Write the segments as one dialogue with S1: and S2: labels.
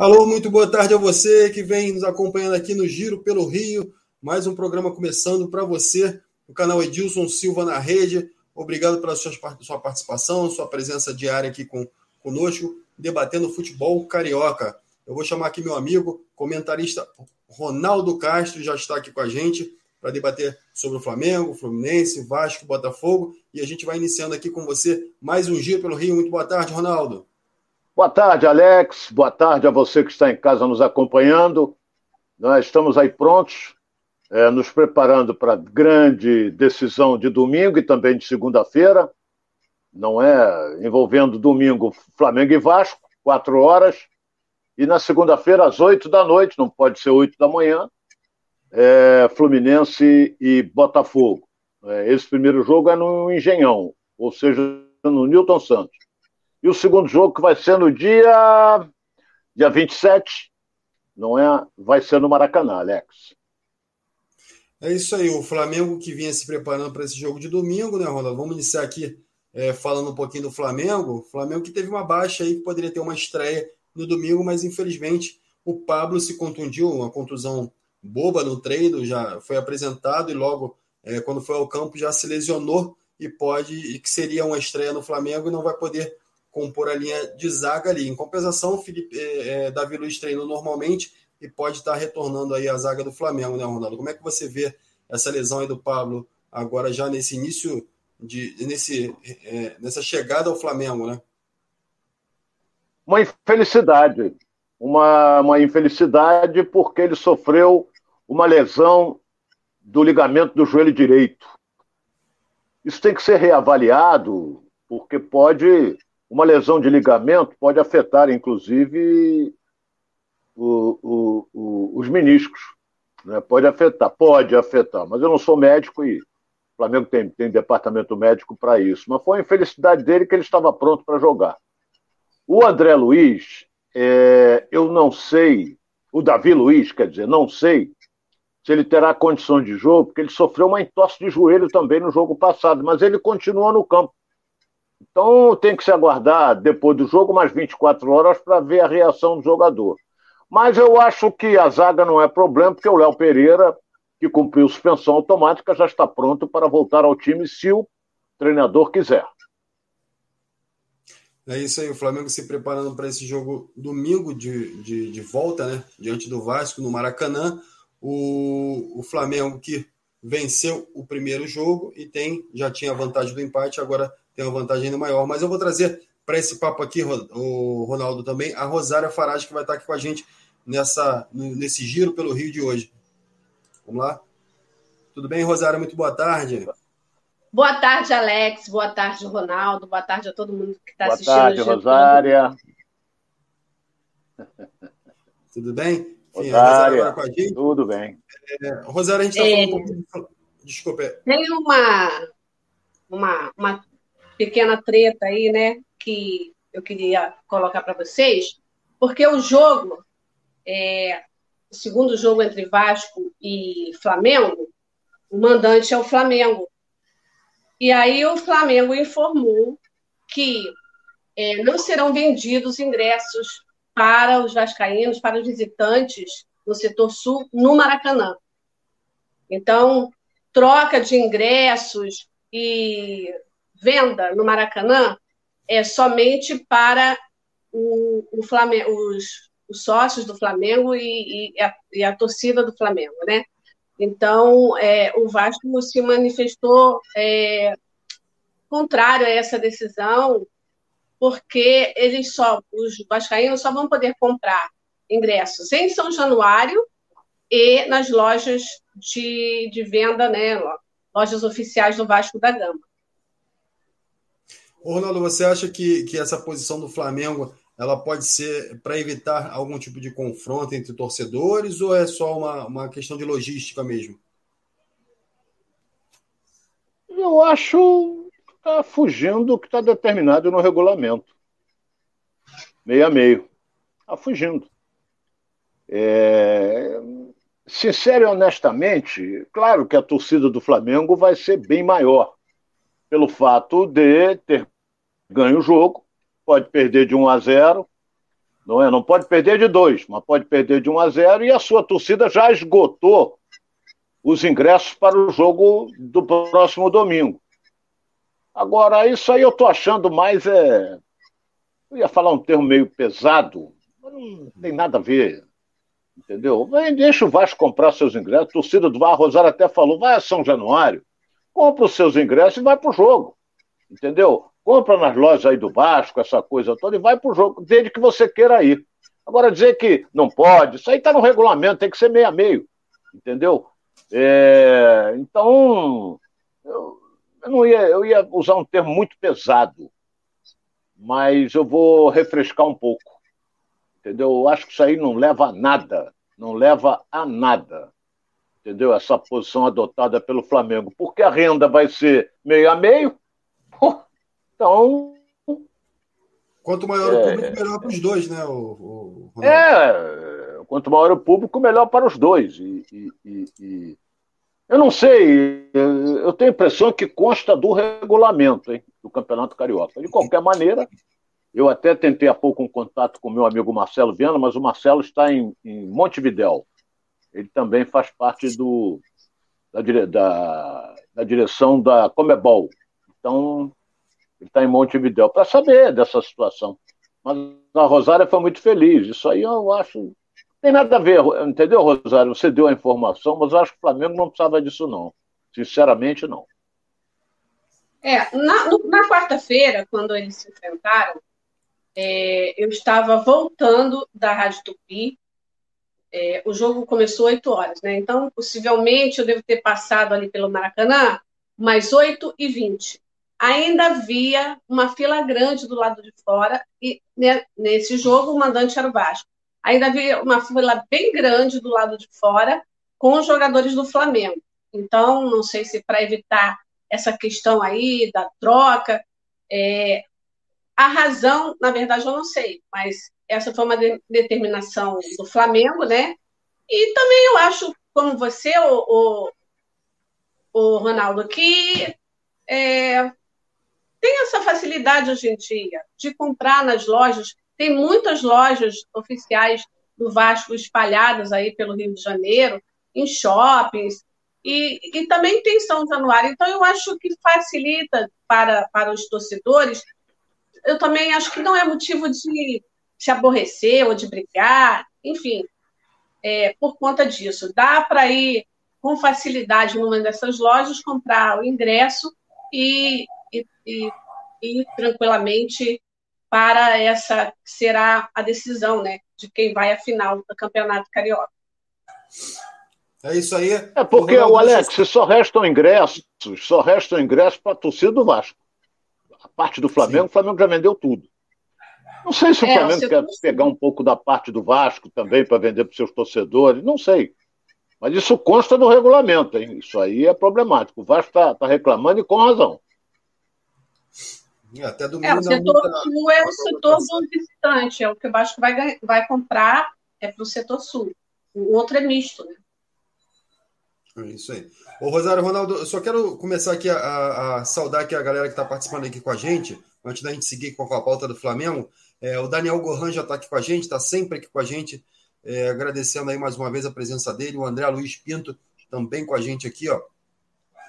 S1: Alô, muito boa tarde a você que vem nos acompanhando aqui no Giro pelo Rio. Mais um programa começando para você, no canal Edilson Silva na rede. Obrigado pela sua, sua participação, sua presença diária aqui com, conosco, debatendo futebol carioca. Eu vou chamar aqui meu amigo, comentarista Ronaldo Castro, já está aqui com a gente para debater sobre o Flamengo, Fluminense, Vasco, Botafogo. E a gente vai iniciando aqui com você mais um Giro pelo Rio. Muito boa tarde, Ronaldo.
S2: Boa tarde, Alex. Boa tarde a você que está em casa nos acompanhando. Nós estamos aí prontos, é, nos preparando para a grande decisão de domingo e também de segunda-feira. Não é envolvendo domingo Flamengo e Vasco, quatro horas. E na segunda-feira, às oito da noite, não pode ser oito da manhã, é, Fluminense e Botafogo. É, esse primeiro jogo é no Engenhão, ou seja, no Newton Santos. E o segundo jogo, que vai ser no dia, dia 27, não é? Vai ser no Maracanã, Alex.
S1: É isso aí, o Flamengo que vinha se preparando para esse jogo de domingo, né, Ronaldo? Vamos iniciar aqui é, falando um pouquinho do Flamengo. O Flamengo que teve uma baixa aí, que poderia ter uma estreia no domingo, mas infelizmente o Pablo se contundiu, uma contusão boba no treino, já foi apresentado e logo, é, quando foi ao campo, já se lesionou e pode, e que seria uma estreia no Flamengo e não vai poder compor a linha de zaga ali. Em compensação, Felipe, é, é, Davi Luiz treinou normalmente e pode estar retornando aí a zaga do Flamengo, né, Ronaldo? Como é que você vê essa lesão aí do Pablo agora já nesse início de nesse é, nessa chegada ao Flamengo, né?
S2: Uma infelicidade, uma, uma infelicidade porque ele sofreu uma lesão do ligamento do joelho direito. Isso tem que ser reavaliado porque pode uma lesão de ligamento pode afetar, inclusive, o, o, o, os meniscos. Né? Pode afetar, pode afetar, mas eu não sou médico e o Flamengo tem, tem departamento médico para isso. Mas foi a infelicidade dele que ele estava pronto para jogar. O André Luiz, é, eu não sei, o Davi Luiz, quer dizer, não sei se ele terá condições de jogo, porque ele sofreu uma entorse de joelho também no jogo passado, mas ele continua no campo. Então tem que se aguardar depois do jogo mais 24 horas para ver a reação do jogador. Mas eu acho que a zaga não é problema, porque o Léo Pereira, que cumpriu suspensão automática, já está pronto para voltar ao time se o treinador quiser.
S1: É isso aí, o Flamengo se preparando para esse jogo domingo de, de, de, volta, né? Diante do Vasco no Maracanã. O, o Flamengo que venceu o primeiro jogo e tem já tinha a vantagem do empate, agora tem uma vantagem ainda maior. Mas eu vou trazer para esse papo aqui, o Ronaldo também, a Rosária Farage, que vai estar aqui com a gente nessa, nesse giro pelo Rio de hoje. Vamos lá? Tudo bem, Rosária? Muito boa tarde.
S3: Boa tarde, Alex. Boa tarde, Ronaldo. Boa tarde a todo mundo que está assistindo.
S2: Boa tarde, Rosária.
S1: Tudo bem?
S2: Enfim, Rosária, com a gente. Tudo bem.
S1: É, Rosária, a gente está é, falando um pouquinho. Desculpa.
S3: Tem uma, uma, uma pequena treta aí, né, que eu queria colocar para vocês, porque o jogo, é, o segundo jogo entre Vasco e Flamengo, o mandante é o Flamengo. E aí o Flamengo informou que é, não serão vendidos ingressos para os vascaínos, para os visitantes no setor sul, no Maracanã. Então, troca de ingressos e venda no Maracanã é somente para o, o Flamengo, os, os, sócios do Flamengo e, e, a, e, a, torcida do Flamengo, né? Então, é, o Vasco se manifestou é, contrário a essa decisão, porque eles só, os vascaínos só vão poder comprar ingressos em São Januário e nas lojas de, de venda, né, lojas oficiais do Vasco da Gama.
S1: Ô, Ronaldo, você acha que, que essa posição do Flamengo ela pode ser para evitar algum tipo de confronto entre torcedores ou é só uma, uma questão de logística mesmo?
S2: Eu acho que está fugindo do que está determinado no regulamento. Meio a meio. Está fugindo. É... Sincero e honestamente, claro que a torcida do Flamengo vai ser bem maior pelo fato de ter ganho o jogo, pode perder de 1 a 0, Não é? Não pode perder de dois, mas pode perder de 1 a 0 e a sua torcida já esgotou os ingressos para o jogo do próximo domingo. Agora, isso aí eu estou achando mais é. Eu ia falar um termo meio pesado, mas não tem nada a ver. Entendeu? Deixa o Vasco comprar seus ingressos. A torcida do Vasco, Rosário até falou: vai a São Januário, compra os seus ingressos e vai para o jogo. Entendeu? Compra nas lojas aí do Vasco, essa coisa toda, e vai para o jogo, desde que você queira ir. Agora, dizer que não pode, isso aí está no regulamento, tem que ser meio a meio. Entendeu? É, então, eu, eu, não ia, eu ia usar um termo muito pesado, mas eu vou refrescar um pouco. Entendeu? Eu acho que isso aí não leva a nada. Não leva a nada. Entendeu? Essa posição adotada pelo Flamengo. Porque a renda vai ser meio a meio. Então.
S1: Quanto maior é, o público, melhor para os dois, né? O,
S2: o é, quanto maior o público, melhor para os dois. E, e, e, eu não sei, eu tenho a impressão que consta do regulamento hein, do Campeonato Carioca. De qualquer maneira, eu até tentei há pouco um contato com meu amigo Marcelo Viana, mas o Marcelo está em, em Montevidéu. Ele também faz parte do, da, da, da direção da Comebol. Então, ele está em Montevidéu para saber dessa situação. Mas a Rosária foi muito feliz. Isso aí eu acho. Tem nada a ver, entendeu, Rosário? Você deu a informação, mas eu acho que o Flamengo não precisava disso, não. Sinceramente, não.
S3: É, na, na quarta-feira, quando eles se enfrentaram, é, eu estava voltando da Rádio Tupi. É, o jogo começou 8 horas, né? Então, possivelmente, eu devo ter passado ali pelo Maracanã mais 8 e 20. Ainda havia uma fila grande do lado de fora, e né, nesse jogo o mandante era o Vasco. Ainda havia uma fila bem grande do lado de fora com os jogadores do Flamengo. Então, não sei se para evitar essa questão aí da troca, é, a razão, na verdade, eu não sei, mas essa foi uma de determinação do Flamengo, né? E também eu acho, como você, o, o, o Ronaldo, que é, tem essa facilidade hoje em dia de comprar nas lojas. Tem muitas lojas oficiais do Vasco espalhadas aí pelo Rio de Janeiro, em shoppings, e, e também tem São Januário. Então, eu acho que facilita para, para os torcedores eu também acho que não é motivo de se aborrecer ou de brigar, enfim, é, por conta disso. Dá para ir com facilidade numa dessas lojas, comprar o ingresso e, e, e, e tranquilamente para essa que será a decisão né, de quem vai à final do Campeonato Carioca.
S1: É isso aí.
S2: É porque, o Alex, só restam ingressos, só restam ingressos para a torcida do Vasco a parte do Flamengo, Sim. o Flamengo já vendeu tudo. Não sei se o é, Flamengo quer pegar um pouco da parte do Vasco também para vender para os seus torcedores, não sei. Mas isso consta do regulamento, hein? Isso aí é problemático. O Vasco está tá reclamando e com razão.
S3: Até domingo é, o setor sul é o setor do visitante, é o que o Vasco vai, vai comprar é para o setor sul. O outro é misto, né?
S1: É isso aí. Ô, Rosário Ronaldo, eu só quero começar aqui a, a saudar aqui a galera que está participando aqui com a gente, antes da gente seguir com a pauta do Flamengo. É, o Daniel Gohan já está aqui com a gente, está sempre aqui com a gente, é, agradecendo aí mais uma vez a presença dele. O André Luiz Pinto também com a gente aqui, ó.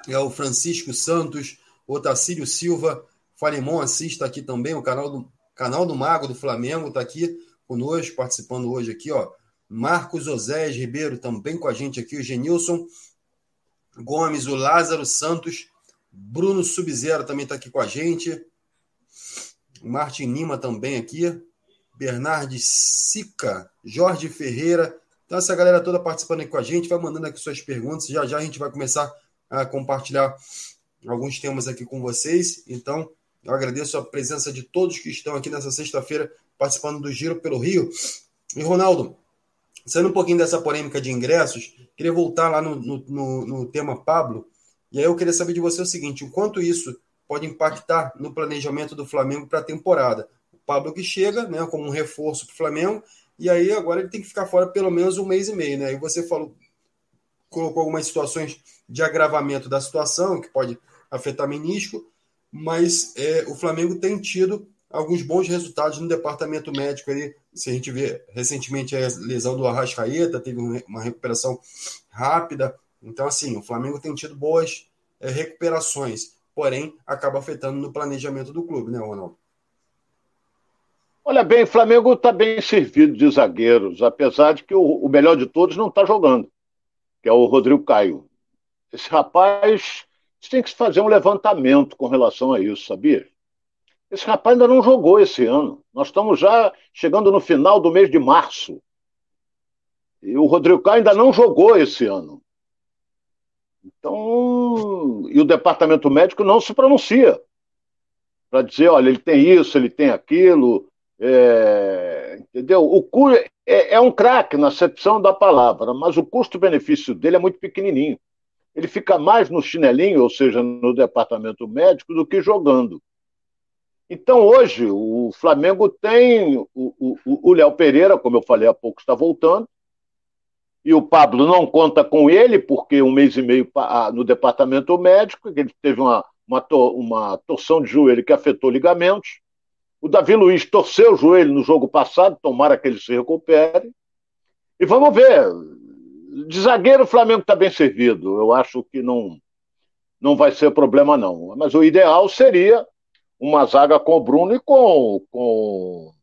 S1: É o Francisco Santos, o Tacílio Silva, Falimon Assis está aqui também, o canal do, canal do Mago do Flamengo está aqui conosco, participando hoje aqui, ó. Marcos Osés Ribeiro também com a gente aqui, o Genilson Gomes, o Lázaro Santos, Bruno Subzero também está aqui com a gente. Martin Lima também aqui. Bernardo Sica, Jorge Ferreira. Então, essa galera toda participando aqui com a gente, vai mandando aqui suas perguntas. Já já a gente vai começar a compartilhar alguns temas aqui com vocês. Então, eu agradeço a presença de todos que estão aqui nessa sexta-feira participando do Giro pelo Rio. E, Ronaldo, Saindo um pouquinho dessa polêmica de ingressos, queria voltar lá no, no, no, tema Pablo. E aí eu queria saber de você o seguinte: o quanto isso pode impactar no planejamento do Flamengo para a temporada? O Pablo que chega, né, como um reforço para o Flamengo, e aí agora ele tem que ficar fora pelo menos um mês e meio, né? E você falou, colocou algumas situações de agravamento da situação, que pode afetar menisco, mas é, o Flamengo tem tido alguns bons resultados no departamento médico ali. Se a gente vê recentemente a lesão do Arrascaeta, teve uma recuperação rápida. Então, assim, o Flamengo tem tido boas é, recuperações, porém acaba afetando no planejamento do clube, né, Ronaldo?
S2: Olha bem, o Flamengo está bem servido de zagueiros, apesar de que o, o melhor de todos não está jogando, que é o Rodrigo Caio. Esse rapaz tem que fazer um levantamento com relação a isso, sabia? Esse rapaz ainda não jogou esse ano. Nós estamos já chegando no final do mês de março. E o Rodrigo Caio ainda não jogou esse ano. Então, e o departamento médico não se pronuncia para dizer, olha, ele tem isso, ele tem aquilo, é, entendeu? O cu é, é um craque na acepção da palavra, mas o custo-benefício dele é muito pequenininho. Ele fica mais no chinelinho, ou seja, no departamento médico, do que jogando. Então, hoje, o Flamengo tem o, o, o Léo Pereira, como eu falei há pouco, está voltando, e o Pablo não conta com ele, porque um mês e meio ah, no departamento médico, ele teve uma, uma, uma torção de joelho que afetou ligamentos. O Davi Luiz torceu o joelho no jogo passado, tomara que ele se recupere. E vamos ver. De zagueiro, o Flamengo está bem servido. Eu acho que não, não vai ser problema, não. Mas o ideal seria uma zaga com o Bruno e com, com,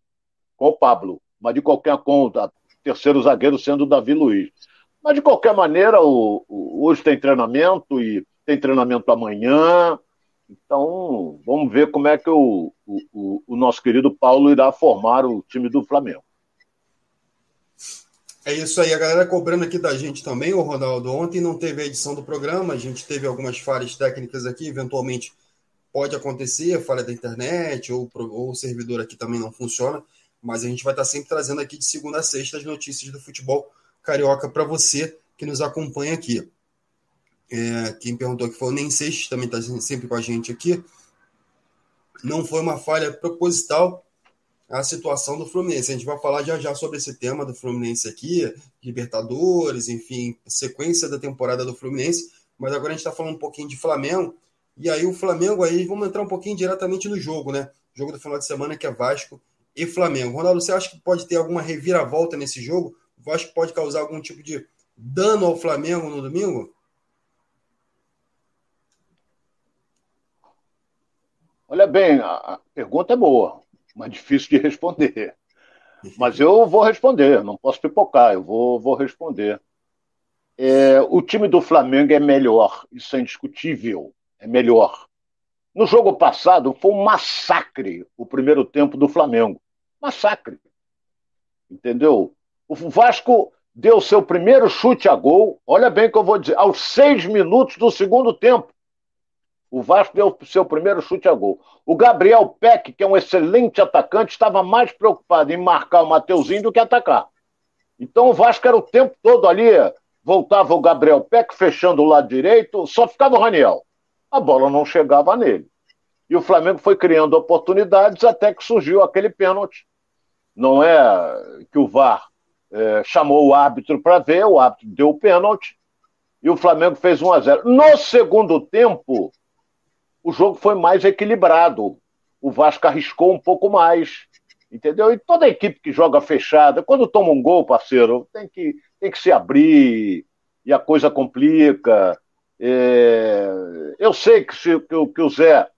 S2: com o Pablo. Mas de qualquer conta, terceiro zagueiro sendo o Davi Luiz. Mas, de qualquer maneira, o, o, hoje tem treinamento e tem treinamento amanhã. Então, vamos ver como é que o, o, o nosso querido Paulo irá formar o time do Flamengo.
S1: É isso aí, a galera cobrando aqui da gente também, o Ronaldo. Ontem não teve a edição do programa, a gente teve algumas falhas técnicas aqui, eventualmente pode acontecer, falha da internet, ou, ou o servidor aqui também não funciona mas a gente vai estar sempre trazendo aqui de segunda a sexta as notícias do futebol carioca para você que nos acompanha aqui. É, quem perguntou que foi o Nem Seixas também está sempre com a gente aqui. Não foi uma falha proposital a situação do Fluminense. A gente vai falar já já sobre esse tema do Fluminense aqui, Libertadores, enfim, sequência da temporada do Fluminense. Mas agora a gente está falando um pouquinho de Flamengo. E aí o Flamengo aí, vamos entrar um pouquinho diretamente no jogo, né? Jogo do final de semana que é Vasco e Flamengo. Ronaldo, você acha que pode ter alguma reviravolta nesse jogo? O Vasco pode causar algum tipo de dano ao Flamengo no domingo?
S2: Olha bem, a pergunta é boa, mas difícil de responder. Mas eu vou responder, não posso pipocar, eu vou, vou responder. É, o time do Flamengo é melhor, isso é indiscutível, é melhor. No jogo passado foi um massacre o primeiro tempo do Flamengo. Massacre. Entendeu? O Vasco deu seu primeiro chute a gol. Olha bem o que eu vou dizer. Aos seis minutos do segundo tempo. O Vasco deu seu primeiro chute a gol. O Gabriel Peck, que é um excelente atacante, estava mais preocupado em marcar o Mateuzinho do que atacar. Então o Vasco era o tempo todo ali. Voltava o Gabriel Peck fechando o lado direito, só ficava o Raniel. A bola não chegava nele. E o Flamengo foi criando oportunidades até que surgiu aquele pênalti. Não é que o VAR é, chamou o árbitro para ver, o árbitro deu o pênalti e o Flamengo fez 1 a 0. No segundo tempo, o jogo foi mais equilibrado. O Vasco arriscou um pouco mais, entendeu? E toda equipe que joga fechada, quando toma um gol, parceiro, tem que, tem que se abrir e a coisa complica. É... Eu sei que, se, que, que o Zé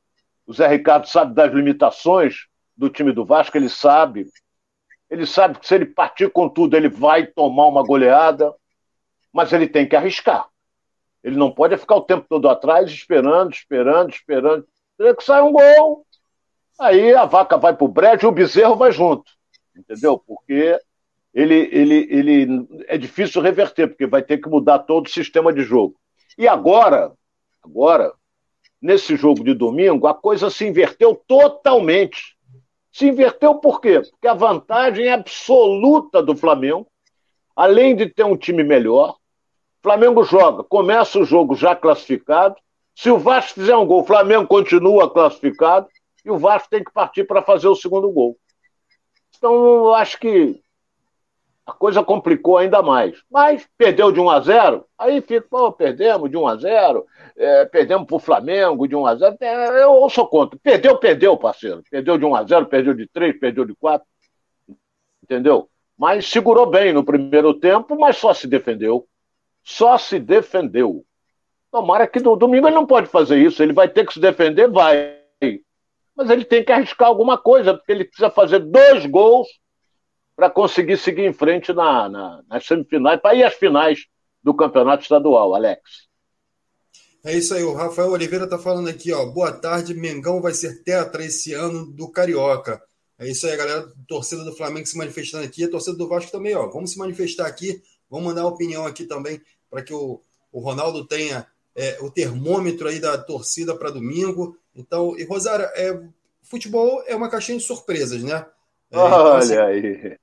S2: o Zé Ricardo sabe das limitações do time do Vasco, ele sabe. Ele sabe que se ele partir com tudo, ele vai tomar uma goleada, mas ele tem que arriscar. Ele não pode ficar o tempo todo atrás, esperando, esperando, esperando. Tem que sair um gol. Aí a vaca vai para o brejo e o bezerro vai junto. Entendeu? Porque ele, ele, ele é difícil reverter, porque vai ter que mudar todo o sistema de jogo. E agora, agora, nesse jogo de domingo, a coisa se inverteu totalmente. Se inverteu por quê? Porque a vantagem absoluta do Flamengo, além de ter um time melhor, Flamengo joga, começa o jogo já classificado. Se o Vasco fizer um gol, o Flamengo continua classificado e o Vasco tem que partir para fazer o segundo gol. Então, eu acho que a coisa complicou ainda mais. Mas perdeu de 1 a 0, aí fica, pô, perdemos de 1 a 0, é, perdemos para o Flamengo de 1 a 0. É, eu, eu sou contra. Perdeu, perdeu, parceiro. Perdeu de 1 a 0, perdeu de 3, perdeu de 4. Entendeu? Mas segurou bem no primeiro tempo, mas só se defendeu. Só se defendeu. Tomara que no domingo ele não pode fazer isso. Ele vai ter que se defender, vai. Mas ele tem que arriscar alguma coisa, porque ele precisa fazer dois gols para conseguir seguir em frente na, na, nas semifinais, para ir às finais do campeonato estadual, Alex.
S1: É isso aí, o Rafael Oliveira está falando aqui, ó. Boa tarde, Mengão vai ser tetra esse ano do Carioca. É isso aí, galera, torcida do Flamengo se manifestando aqui, a torcida do Vasco também, ó. Vamos se manifestar aqui, vamos mandar opinião aqui também para que o, o Ronaldo tenha é, o termômetro aí da torcida para domingo. Então, e Rosário, é, futebol é uma caixinha de surpresas, né?
S2: É, Olha assim... aí.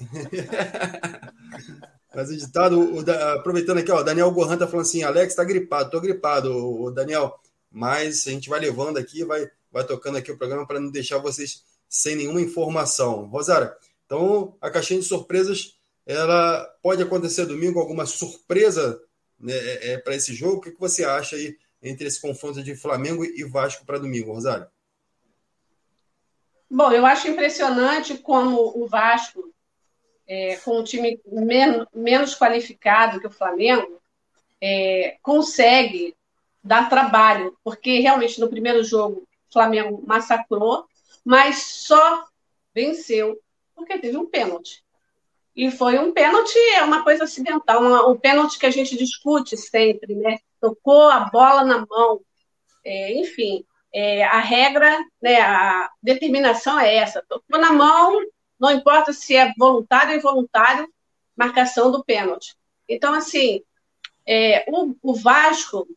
S1: Mas o ditado, o, aproveitando aqui, ó, Daniel Gohan tá falando assim: Alex tá gripado, tô gripado, o, Daniel. Mas a gente vai levando aqui, vai, vai tocando aqui o programa para não deixar vocês sem nenhuma informação. Rosário, então a caixinha de surpresas ela pode acontecer domingo, alguma surpresa né, é, é para esse jogo? O que, que você acha aí entre esse confronto de Flamengo e Vasco para domingo, Rosário?
S3: Bom, eu acho impressionante como o Vasco, é, com um time men menos qualificado que o Flamengo, é, consegue dar trabalho, porque realmente no primeiro jogo o Flamengo massacrou, mas só venceu porque teve um pênalti. E foi um pênalti, é uma coisa acidental, uma, um pênalti que a gente discute sempre, né? Tocou a bola na mão, é, enfim é, a regra, né, a determinação é essa. Tocou na mão, não importa se é voluntário ou involuntário, marcação do pênalti. Então, assim, é, o, o, Vasco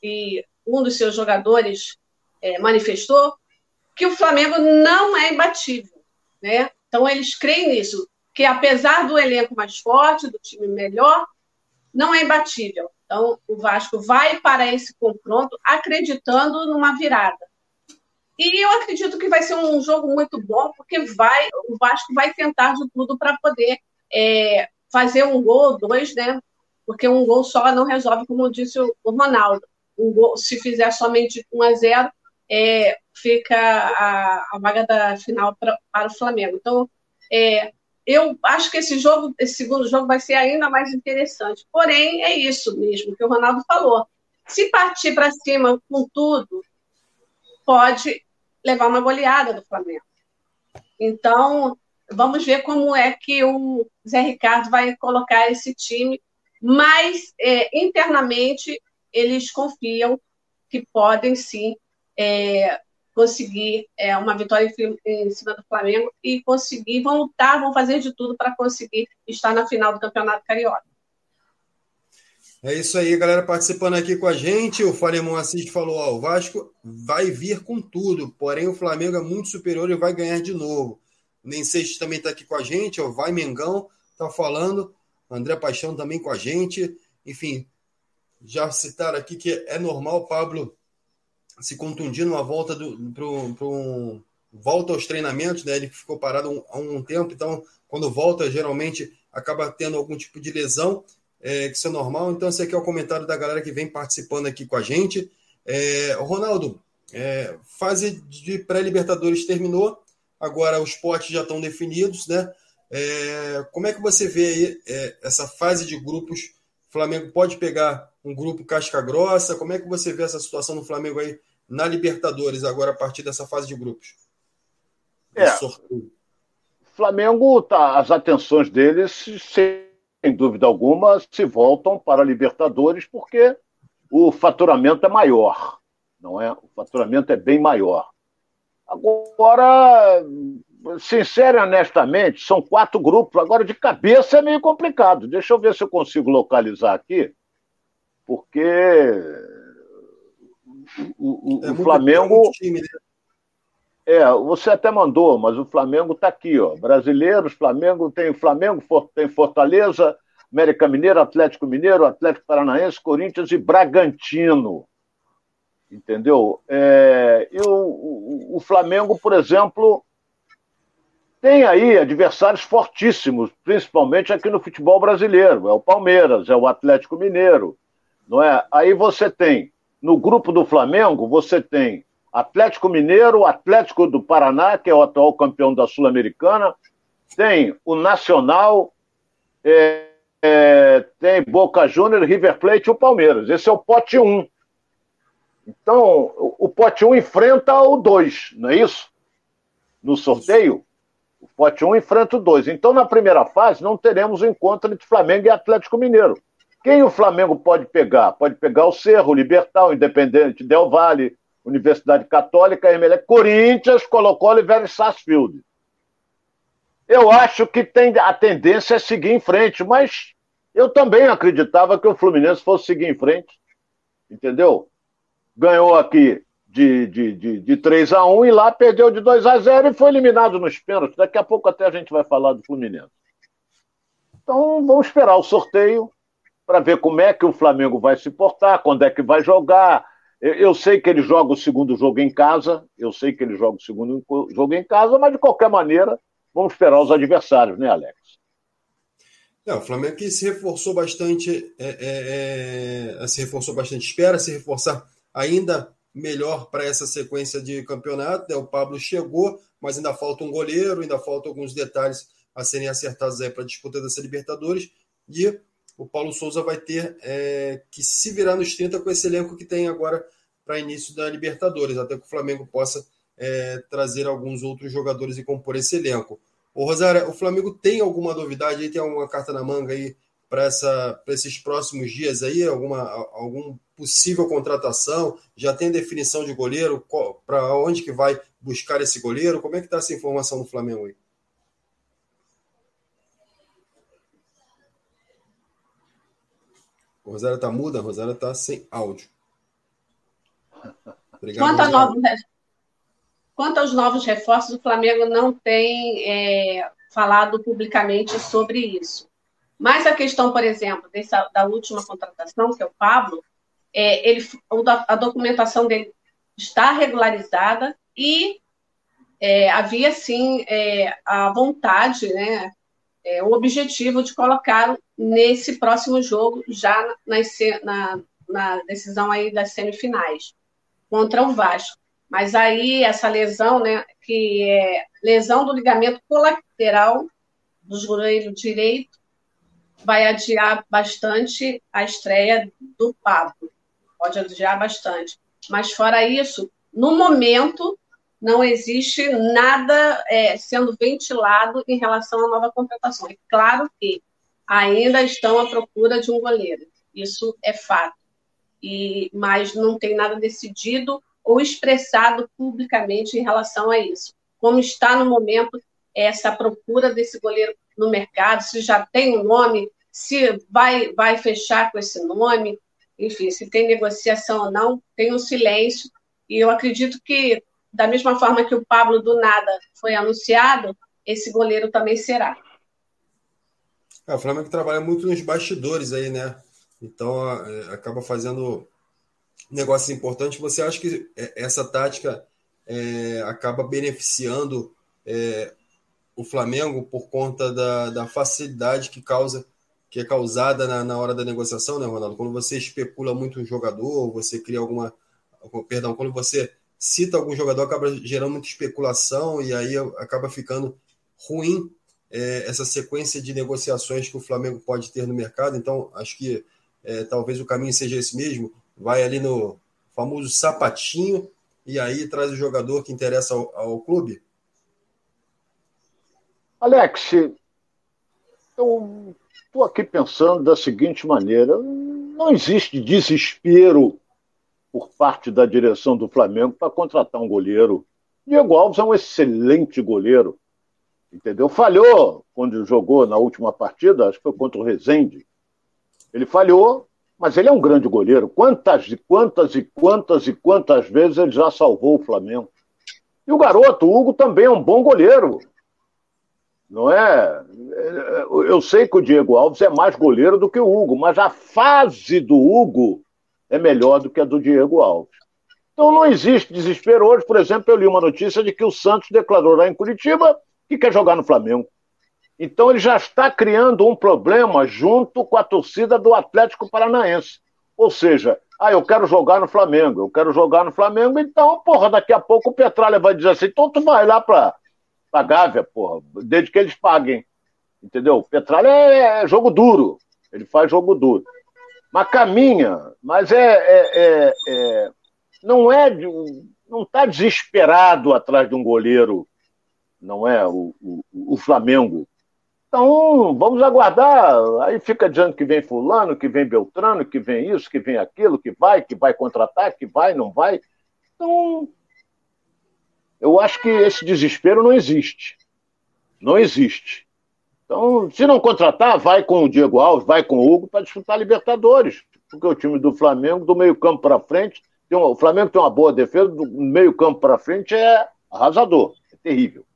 S3: e um dos seus jogadores é, manifestou que o Flamengo não é imbatível, né? Então eles creem nisso, que apesar do elenco mais forte, do time melhor, não é imbatível. Então o Vasco vai para esse confronto acreditando numa virada. E eu acredito que vai ser um jogo muito bom, porque vai, o Vasco vai tentar de tudo para poder é, fazer um gol ou dois, né? Porque um gol só não resolve, como disse o, Ronaldo. Um gol, se fizer somente 1 a 0 é, fica a, a, vaga da final pra, para o Flamengo. Então, é, eu acho que esse jogo, esse segundo jogo, vai ser ainda mais interessante. Porém, é isso mesmo que o Ronaldo falou. Se partir para cima com tudo, pode levar uma goleada do Flamengo. Então, vamos ver como é que o Zé Ricardo vai colocar esse time, mas é, internamente eles confiam que podem sim é, conseguir é, uma vitória em, cima do Flamengo e conseguir, vão lutar, vão fazer de tudo para conseguir estar na final do Campeonato Carioca.
S1: É isso aí, galera participando aqui com a gente. O Falemon Assis falou: ó, o Vasco vai vir com tudo, porém o Flamengo é muito superior e vai ganhar de novo. Nem Seixas também está aqui com a gente, ó, vai Mengão, tá falando. André Paixão também com a gente. Enfim, já citaram aqui que é normal Pablo se contundir numa volta para um, volta aos treinamentos, né? Ele ficou parado há um, um tempo, então quando volta geralmente acaba tendo algum tipo de lesão é, que isso é normal. Então, esse aqui é o comentário da galera que vem participando aqui com a gente. É, Ronaldo, é, fase de pré-Libertadores terminou, agora os potes já estão definidos, né? É, como é que você vê aí é, essa fase de grupos? O Flamengo pode pegar um grupo casca grossa? Como é que você vê essa situação do Flamengo aí na Libertadores, agora a partir dessa fase de grupos?
S2: É, Flamengo, tá, as atenções deles se sem dúvida alguma, se voltam para a Libertadores porque o faturamento é maior, não é? O faturamento é bem maior. Agora, sincero e honestamente, são quatro grupos. Agora, de cabeça é meio complicado. Deixa eu ver se eu consigo localizar aqui, porque o, o, é o Flamengo. Time, né? É, você até mandou, mas o Flamengo está aqui, ó. Brasileiros, Flamengo tem Flamengo, tem Fortaleza, América Mineiro, Atlético Mineiro, Atlético Paranaense, Corinthians e Bragantino. Entendeu? É, e o, o, o, Flamengo, por exemplo, tem aí adversários fortíssimos, principalmente aqui no futebol brasileiro. É o Palmeiras, é o Atlético Mineiro, não é? Aí você tem, no grupo do Flamengo, você tem Atlético Mineiro, Atlético do Paraná, que é o atual campeão da Sul-Americana, tem o Nacional, é, é, tem Boca Juniors, River Plate e o Palmeiras. Esse é o pote 1. Então, o, o pote 1 enfrenta o 2, não é isso? No sorteio, o pote 1 enfrenta o 2. Então, na primeira fase, não teremos o encontro entre Flamengo e Atlético Mineiro. Quem o Flamengo pode pegar? Pode pegar o Cerro, o Libertar, o Independente Del Valle, Universidade Católica, MLE, Corinthians, Oliveira e Sarsfield. Eu acho que tem a tendência é seguir em frente, mas eu também acreditava que o Fluminense fosse seguir em frente. Entendeu? Ganhou aqui de, de, de, de 3 a 1 e lá perdeu de 2 a 0 e foi eliminado nos pênaltis. Daqui a pouco até a gente vai falar do Fluminense. Então vamos esperar o sorteio para ver como é que o Flamengo vai se portar, quando é que vai jogar. Eu, eu sei que ele joga o segundo jogo em casa, eu sei que ele joga o segundo jogo em casa, mas de qualquer maneira Vamos esperar os adversários, né, Alex?
S1: É, o Flamengo que se reforçou bastante, é, é, é, se reforçou bastante, espera se reforçar ainda melhor para essa sequência de campeonato. Né? O Pablo chegou, mas ainda falta um goleiro, ainda faltam alguns detalhes a serem acertados aí para a disputa dessa Libertadores. E o Paulo Souza vai ter é, que se virar nos 30 com esse elenco que tem agora para início da Libertadores, até que o Flamengo possa é, trazer alguns outros jogadores e compor esse elenco. O Rosário, o Flamengo tem alguma novidade aí? Tem alguma carta na manga aí para esses próximos dias aí? Alguma algum possível contratação? Já tem definição de goleiro? Para onde que vai buscar esse goleiro? Como é que está essa informação do Flamengo aí? O Rosário está muda, a Rosário está sem áudio.
S3: Obrigado, Quanto a Quanto aos novos reforços, o Flamengo não tem é, falado publicamente sobre isso. Mas a questão, por exemplo, dessa, da última contratação, que é o Pablo, é, ele, a documentação dele está regularizada e é, havia, sim, é, a vontade, né, é, o objetivo de colocar nesse próximo jogo, já na, na, na decisão aí das semifinais, contra o Vasco. Mas aí essa lesão, né, que é lesão do ligamento colateral do joelho direito, vai adiar bastante a estreia do Pablo. Pode adiar bastante. Mas fora isso, no momento não existe nada é, sendo ventilado em relação à nova contratação. É claro que ainda estão à procura de um goleiro. Isso é fato. E, mas não tem nada decidido ou expressado publicamente em relação a isso. Como está no momento essa procura desse goleiro no mercado, se já tem um nome, se vai, vai fechar com esse nome, enfim, se tem negociação ou não, tem um silêncio. E eu acredito que, da mesma forma que o Pablo do nada foi anunciado, esse goleiro também será.
S1: É, o Flamengo trabalha muito nos bastidores aí, né? Então é, acaba fazendo negócios importantes. Você acha que é, essa tática é, acaba beneficiando é, o Flamengo por conta da, da, facilidade que causa que é causada na, na, hora da negociação, né, Ronaldo? Quando você especula muito um jogador, você cria alguma. Perdão, quando você cita algum jogador, acaba gerando muita especulação e aí acaba ficando ruim é, essa sequência de negociações que o Flamengo pode ter no mercado. Então, acho que é, talvez o caminho seja esse mesmo vai ali no famoso sapatinho e aí traz o jogador que interessa ao, ao clube?
S2: Alex, eu estou aqui pensando da seguinte maneira: não existe desespero por parte da direção do Flamengo para contratar um goleiro. Diego Alves é um excelente goleiro, entendeu? Falhou quando jogou na última partida, acho que foi contra o Rezende. Ele falhou, mas ele é um grande goleiro. Quantas e quantas e quantas e quantas vezes ele já salvou o Flamengo? E o garoto, o Hugo, também é um bom goleiro. Não é? Eu sei que o Diego Alves é mais goleiro do que o Hugo, mas a fase do Hugo é melhor do que a do Diego Alves. Então não existe desespero. Hoje, por exemplo, eu li uma notícia de que o Santos declarou lá em Curitiba que quer jogar no Flamengo. Então ele já está criando um problema junto com a torcida do Atlético Paranaense. Ou seja, ah, eu quero jogar no Flamengo, eu quero jogar no Flamengo, então, porra, daqui a pouco o Petralha vai dizer assim, então tu vai lá para a Gávea, porra, desde que eles paguem. Entendeu? Petralha é, é, jogo duro, ele faz jogo duro. Mas caminha, mas é, é, é, é não é não está desesperado atrás de um goleiro, não é o, o, o Flamengo. Então, vamos aguardar. Aí fica dizendo que vem fulano, que vem Beltrano, que vem isso, que vem aquilo, que vai, que vai contratar, que vai, não vai. Então, eu acho que esse desespero não existe. Não existe. Então, se não contratar, vai com o Diego Alves, vai com o Hugo para disputar Libertadores. Porque o time do Flamengo, do meio-campo para frente, um, o Flamengo tem uma boa defesa, do meio-campo para frente é arrasador, é terrível.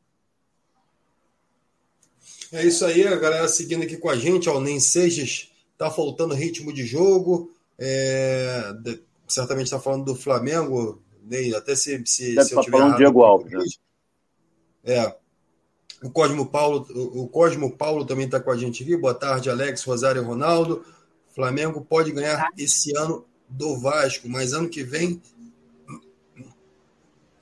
S1: É isso aí, a galera seguindo aqui com a gente. Ó, Nem Sejas tá faltando ritmo de jogo. É, de, certamente está falando do Flamengo. Nem, até se, se,
S2: se eu tá tiver falando Diego Alves. Né?
S1: É. O Cosmo Paulo, o Cosmo Paulo também está com a gente aqui. Boa tarde, Alex, Rosário e Ronaldo. Flamengo pode ganhar esse ano do Vasco, mas ano que vem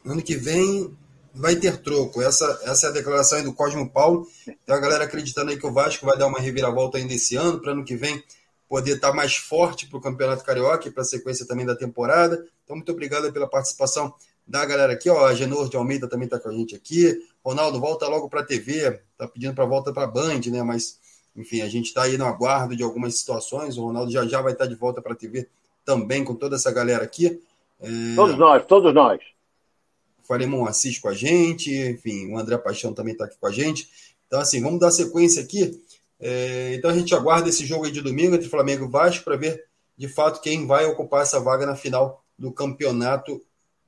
S1: ano que vem vai ter troco. Essa, essa é a declaração aí do Cosmo Paulo. Tem a galera acreditando aí que o Vasco vai dar uma reviravolta ainda esse ano, para ano que vem poder estar tá mais forte para o Campeonato Carioca e para a sequência também da temporada. Então, muito obrigado pela participação da galera aqui. Ó, a Genor de Almeida também está com a gente aqui. Ronaldo, volta logo para a TV. Está pedindo para volta para a Band, né? Mas, enfim, a gente está aí no aguardo de algumas situações. O Ronaldo já já vai estar tá de volta para a TV também com toda essa galera aqui.
S2: É... Todos nós, todos nós.
S1: Falemon assiste com a gente, enfim, o André Paixão também está aqui com a gente. Então, assim, vamos dar sequência aqui. É, então a gente aguarda esse jogo aí de domingo entre Flamengo e Vasco para ver de fato quem vai ocupar essa vaga na final do campeonato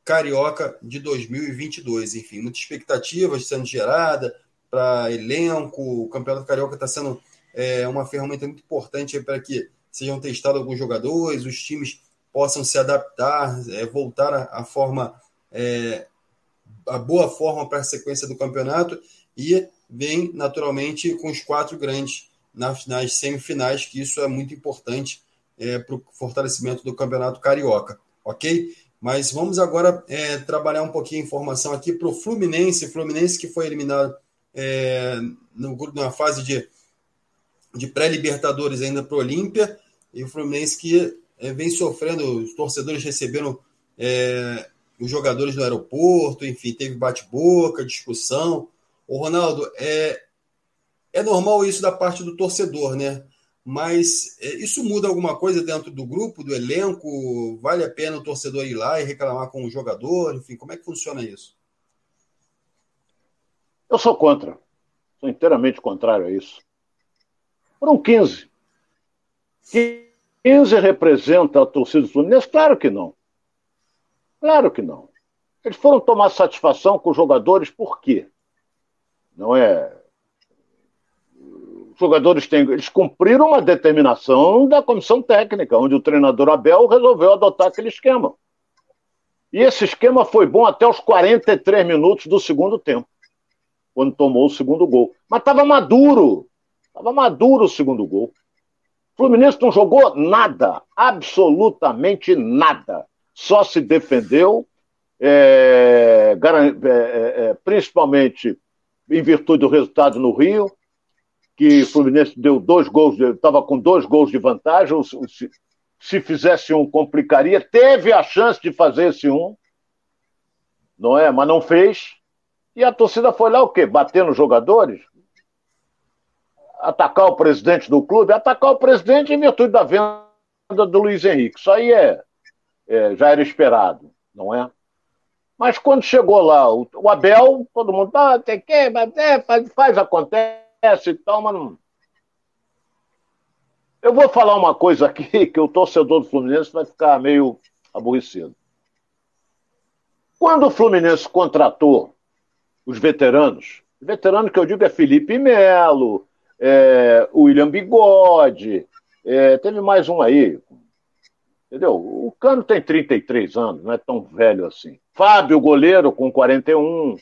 S1: carioca de 2022. Enfim, muitas expectativas sendo gerada para elenco. O campeonato carioca está sendo é, uma ferramenta muito importante para que sejam testados alguns jogadores, os times possam se adaptar, é, voltar à forma é, a boa forma para a sequência do campeonato e vem naturalmente com os quatro grandes nas, nas semifinais, que isso é muito importante é, para o fortalecimento do campeonato carioca, ok? Mas vamos agora é, trabalhar um pouquinho a informação aqui para o Fluminense, Fluminense que foi eliminado é, no, na fase de, de pré-libertadores ainda para o Olímpia, e o Fluminense que é, vem sofrendo, os torcedores receberam é, os jogadores no aeroporto, enfim, teve bate-boca, discussão. O Ronaldo, é, é normal isso da parte do torcedor, né? Mas é, isso muda alguma coisa dentro do grupo, do elenco? Vale a pena o torcedor ir lá e reclamar com o jogador? Enfim, como é que funciona isso?
S2: Eu sou contra. Sou inteiramente contrário a isso. Foram 15. 15 representa a torcida do Fluminense? Claro que não. Claro que não. Eles foram tomar satisfação com os jogadores, por quê? Não é. Jogadores têm. Eles cumpriram uma determinação da comissão técnica, onde o treinador Abel resolveu adotar aquele esquema. E esse esquema foi bom até os 43 minutos do segundo tempo, quando tomou o segundo gol. Mas estava maduro. Estava maduro o segundo gol. O Fluminense não jogou nada, absolutamente nada só se defendeu, é, é, é, é, principalmente em virtude do resultado no Rio, que o Fluminense deu dois gols, estava com dois gols de vantagem, se, se fizesse um, complicaria. Teve a chance de fazer esse um, não é? Mas não fez. E a torcida foi lá o quê? Bater nos jogadores? Atacar o presidente do clube? Atacar o presidente em virtude da venda do Luiz Henrique. Isso aí é, é, já era esperado, não é? Mas quando chegou lá, o, o Abel, todo mundo, ah, tem que, é, faz, faz, acontece e tal, mas não. Eu vou falar uma coisa aqui que o torcedor do Fluminense vai ficar meio aborrecido. Quando o Fluminense contratou os veteranos, veterano que eu digo é Felipe Melo, é, William Bigode, é, teve mais um aí, Entendeu? O Cano tem 33 anos, não é tão velho assim. Fábio, goleiro, com 41.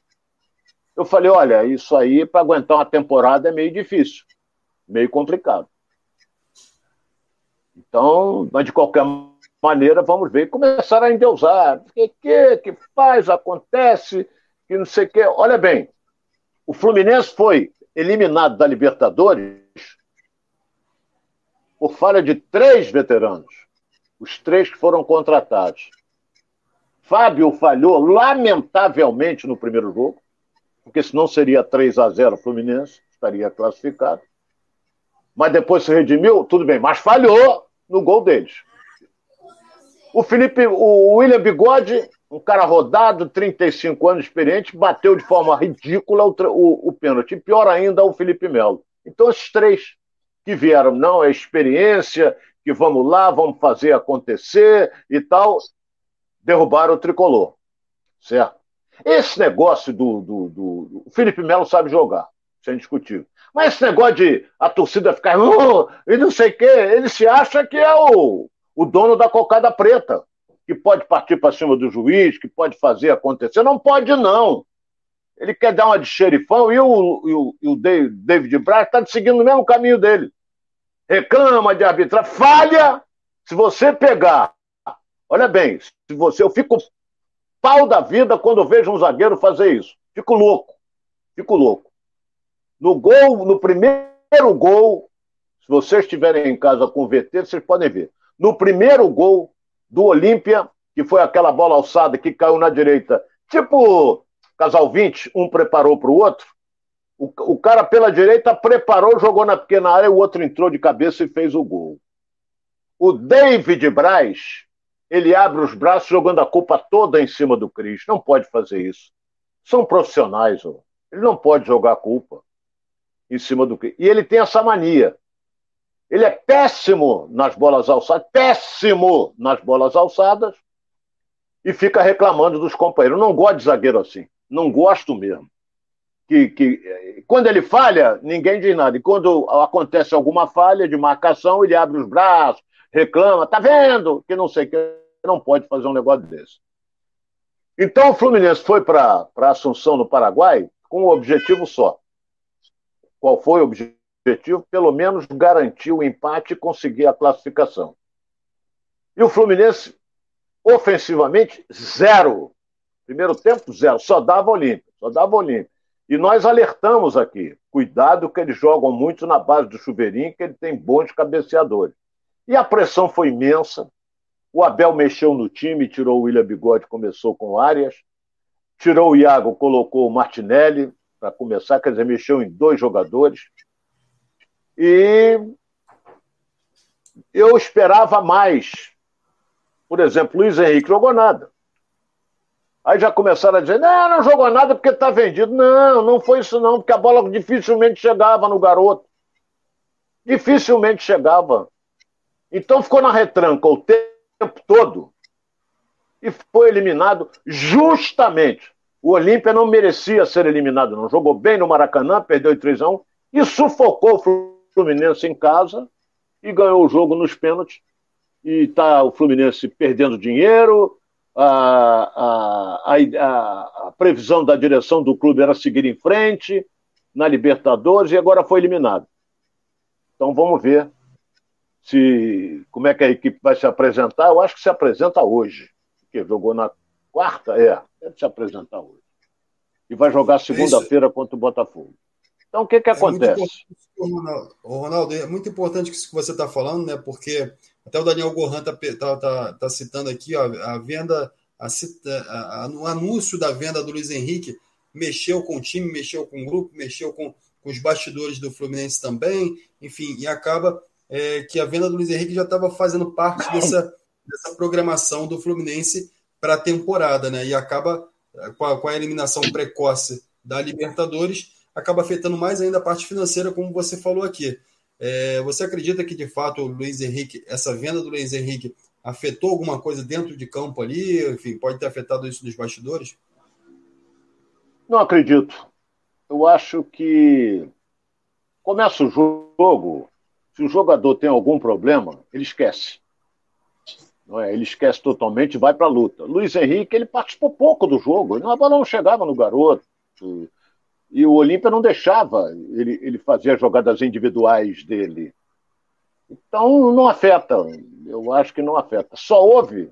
S2: Eu falei, olha, isso aí para aguentar uma temporada é meio difícil, meio complicado. Então, mas de qualquer maneira, vamos ver. Começaram a endeusar. O que, que, que faz, acontece, que não sei o quê. Olha bem, o Fluminense foi eliminado da Libertadores por falha de três veteranos. Os três que foram contratados. Fábio falhou lamentavelmente no primeiro jogo, porque senão seria 3 a 0 Fluminense, estaria classificado. Mas depois se redimiu, tudo bem, mas falhou no gol deles. O Felipe, o William Bigode, um cara rodado, 35 anos experiente, bateu de forma ridícula o, o, o pênalti. Pior ainda, o Felipe Melo. Então, esses três que vieram, não, é experiência, que vamos lá, vamos fazer acontecer e tal, derrubaram o tricolor. Certo? Esse negócio do. do, do... O Felipe Melo sabe jogar, sem discutir. Mas esse negócio de a torcida ficar. Uh, e não sei o quê, ele se acha que é o, o dono da cocada preta, que pode partir para cima do juiz, que pode fazer acontecer. Não pode, não. Ele quer dar uma de xerifão e o, e o, e o David Braz está seguindo o mesmo caminho dele. Reclama de arbitragem, falha. Se você pegar, olha bem, se você, eu fico pau da vida quando vejo um zagueiro fazer isso. Fico louco, fico louco. No gol, no primeiro gol, se vocês estiverem em casa com o VT, vocês podem ver. No primeiro gol do Olímpia, que foi aquela bola alçada que caiu na direita, tipo casal 20, um preparou para o outro. O cara pela direita preparou, jogou na pequena área, o outro entrou de cabeça e fez o gol. O David Braz, ele abre os braços jogando a culpa toda em cima do Cris. Não pode fazer isso. São profissionais, ó. ele não pode jogar a culpa em cima do Cris. E ele tem essa mania. Ele é péssimo nas bolas alçadas, péssimo nas bolas alçadas, e fica reclamando dos companheiros. não gosto de zagueiro assim. Não gosto mesmo. Que, que, quando ele falha, ninguém diz nada. E quando acontece alguma falha de marcação, ele abre os braços, reclama, tá vendo? Que não sei que não pode fazer um negócio desse. Então o Fluminense foi para Assunção, no Paraguai, com um objetivo só. Qual foi o objetivo? pelo menos garantir o empate e conseguir a classificação. E o Fluminense, ofensivamente, zero. Primeiro tempo, zero. Só dava Olímpia, só dava Olímpia. E nós alertamos aqui, cuidado que eles jogam muito na base do chuveirinho, que ele tem bons cabeceadores. E a pressão foi imensa. O Abel mexeu no time, tirou o William Bigode, começou com Arias. Tirou o Iago, colocou o Martinelli para começar, quer dizer, mexeu em dois jogadores. E eu esperava mais. Por exemplo, Luiz Henrique jogou nada. Aí já começaram a dizer: não, não jogou nada porque está vendido. Não, não foi isso não, porque a bola dificilmente chegava no garoto. Dificilmente chegava. Então ficou na retranca o tempo todo e foi eliminado justamente. O Olímpia não merecia ser eliminado, não. Jogou bem no Maracanã, perdeu 3 a 1 e sufocou o Fluminense em casa e ganhou o jogo nos pênaltis. E está o Fluminense perdendo dinheiro. A, a, a, a, previsão da direção do clube era seguir em frente na Libertadores e agora foi eliminado. Então vamos ver se como é que a equipe vai se apresentar. Eu acho que se apresenta hoje, porque jogou na quarta, é, deve se apresentar hoje. E vai jogar segunda-feira contra o Botafogo. Então, o que, que é acontece?
S1: Ronaldo, Ronaldo, é muito importante isso que você está falando, né? Porque até o Daniel Gohan está tá, tá, tá, citando aqui ó, a venda, a, a, a, o anúncio da venda do Luiz Henrique mexeu com o time, mexeu com o grupo, mexeu com, com os bastidores do Fluminense também, enfim, e acaba é, que a venda do Luiz Henrique já estava fazendo parte dessa, dessa programação do Fluminense para a temporada, né? E acaba é, com a, com a eliminação precoce da Libertadores acaba afetando mais ainda a parte financeira, como você falou aqui. É, você acredita que de fato o Luiz Henrique, essa venda do Luiz Henrique, afetou alguma coisa dentro de campo ali? Enfim, pode ter afetado isso nos bastidores?
S2: Não acredito. Eu acho que começa o jogo, se o jogador tem algum problema, ele esquece. Não é? Ele esquece totalmente e vai para a luta. Luiz Henrique, ele participou pouco do jogo, a bola não chegava no garoto e o Olímpia não deixava ele, ele fazer as jogadas individuais dele. Então não afeta, eu acho que não afeta. Só houve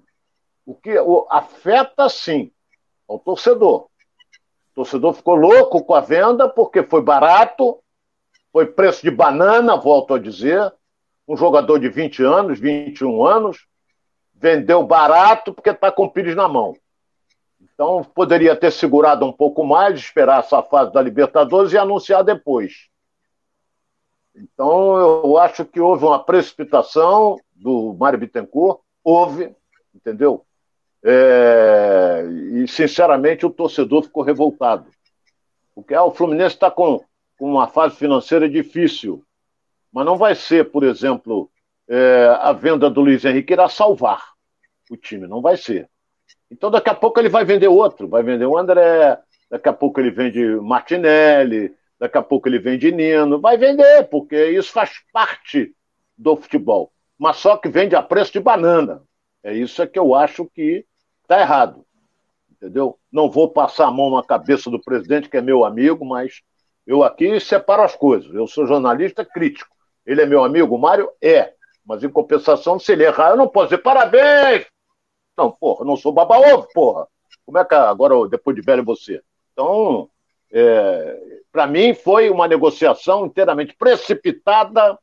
S2: o que afeta sim ao torcedor. O torcedor ficou louco com a venda porque foi barato, foi preço de banana, volto a dizer. Um jogador de 20 anos, 21 anos, vendeu barato porque está com o Pires na mão. Então poderia ter segurado um pouco mais, esperar essa fase da Libertadores e anunciar depois. Então eu acho que houve uma precipitação do Mário Bittencourt, houve, entendeu? É... e sinceramente o torcedor ficou revoltado. Porque ah, o Fluminense está com, com uma fase financeira difícil, mas não vai ser, por exemplo, é, a venda do Luiz Henrique irá salvar o time, não vai ser. Então daqui a pouco ele vai vender outro, vai vender o André, daqui a pouco ele vende Martinelli, daqui a pouco ele vende Nino, vai vender, porque isso faz parte do futebol. Mas só que vende a preço de banana. É isso é que eu acho que está errado. Entendeu? Não vou passar a mão na cabeça do presidente, que é meu amigo, mas eu aqui separo as coisas. Eu sou jornalista crítico. Ele é meu amigo, Mário? É. Mas em compensação, se ele errar, eu não posso dizer parabéns. Não, porra, não sou baba-ovo, porra. Como é que agora, depois de velho, você? Então, é, para mim, foi uma negociação inteiramente precipitada,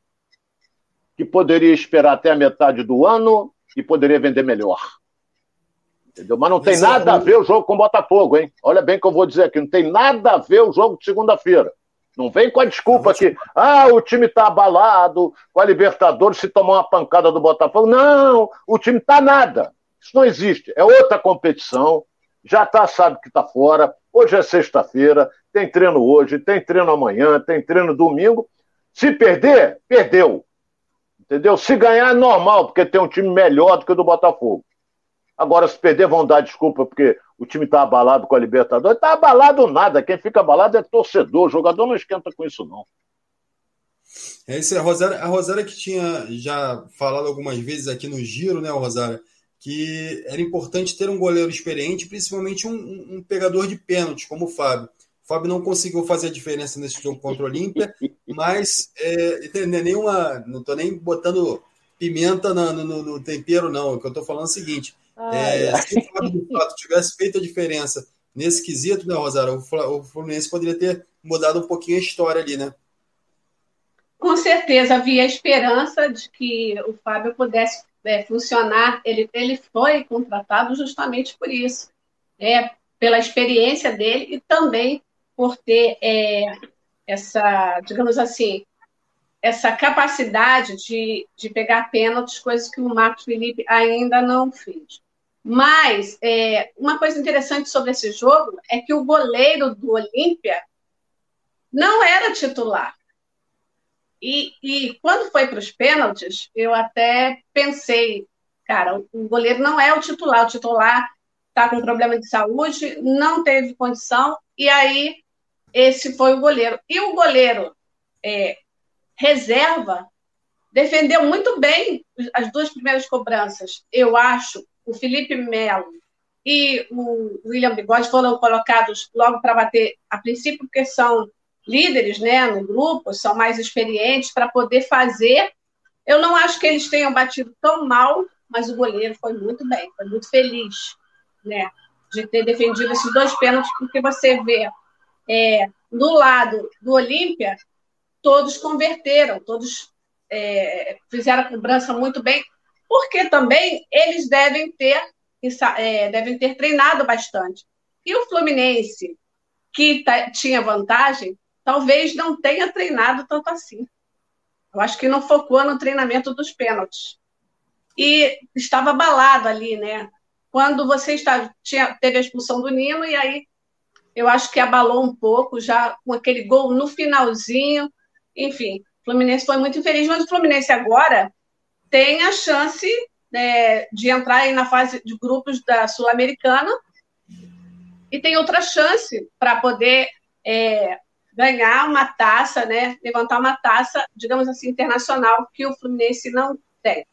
S2: que poderia esperar até a metade do ano e poderia vender melhor. Entendeu? Mas não tem nada a ver o jogo com o Botafogo, hein? Olha bem que eu vou dizer aqui, não tem nada a ver o jogo de segunda-feira. Não vem com a desculpa que, ah, o time está abalado, com a Libertadores se tomar uma pancada do Botafogo. Não, o time está nada. Isso não existe. É outra competição. Já tá, sabe que está fora. Hoje é sexta-feira, tem treino hoje, tem treino amanhã, tem treino domingo. Se perder, perdeu. Entendeu? Se ganhar é normal, porque tem um time melhor do que o do Botafogo. Agora, se perder, vão dar desculpa porque o time está abalado com a Libertadores. Está abalado nada. Quem fica abalado é torcedor. O jogador não esquenta com isso, não.
S1: É isso aí. A Rosária, a Rosária que tinha já falado algumas vezes aqui no Giro, né, Rosária? Que era importante ter um goleiro experiente, principalmente um, um pegador de pênalti, como o Fábio. O Fábio não conseguiu fazer a diferença nesse jogo contra o Olímpia, mas é, não, é nenhuma, não estou nem botando pimenta no, no, no, tempero, não. O que eu estou falando é o seguinte: é, se o Fábio de fato tivesse feito a diferença nesse quesito, né, Rosário, o Fluminense poderia ter mudado um pouquinho a história ali, né?
S3: Com certeza havia esperança de que o Fábio pudesse é, funcionar. Ele, ele foi contratado justamente por isso, é, pela experiência dele e também por ter é, essa, digamos assim, essa capacidade de, de pegar pênaltis, coisas que o Marcos Felipe ainda não fez. Mas é, uma coisa interessante sobre esse jogo é que o goleiro do Olímpia não era titular. E, e quando foi para os pênaltis, eu até pensei, cara, o goleiro não é o titular, o titular está com problema de saúde, não teve condição, e aí esse foi o goleiro. E o goleiro é, reserva defendeu muito bem as duas primeiras cobranças. Eu acho o Felipe Melo e o William Bigode foram colocados logo para bater, a princípio, porque são líderes né, no grupo, são mais experientes para poder fazer. Eu não acho que eles tenham batido tão mal, mas o goleiro foi muito bem, foi muito feliz né, de ter defendido esses dois pênaltis, porque você vê é, do lado do Olímpia, todos converteram, todos é, fizeram a cobrança muito bem porque também eles devem ter, é, devem ter treinado bastante. E o Fluminense, que tá, tinha vantagem, talvez não tenha treinado tanto assim. Eu acho que não focou no treinamento dos pênaltis. E estava abalado ali, né? Quando você está, tinha, teve a expulsão do Nino, e aí eu acho que abalou um pouco, já com aquele gol no finalzinho. Enfim, o Fluminense foi muito infeliz, mas o Fluminense agora tem a chance né, de entrar na fase de grupos da Sul-Americana e tem outra chance para poder é, ganhar uma taça, né, levantar uma taça, digamos assim, internacional, que o Fluminense não tem.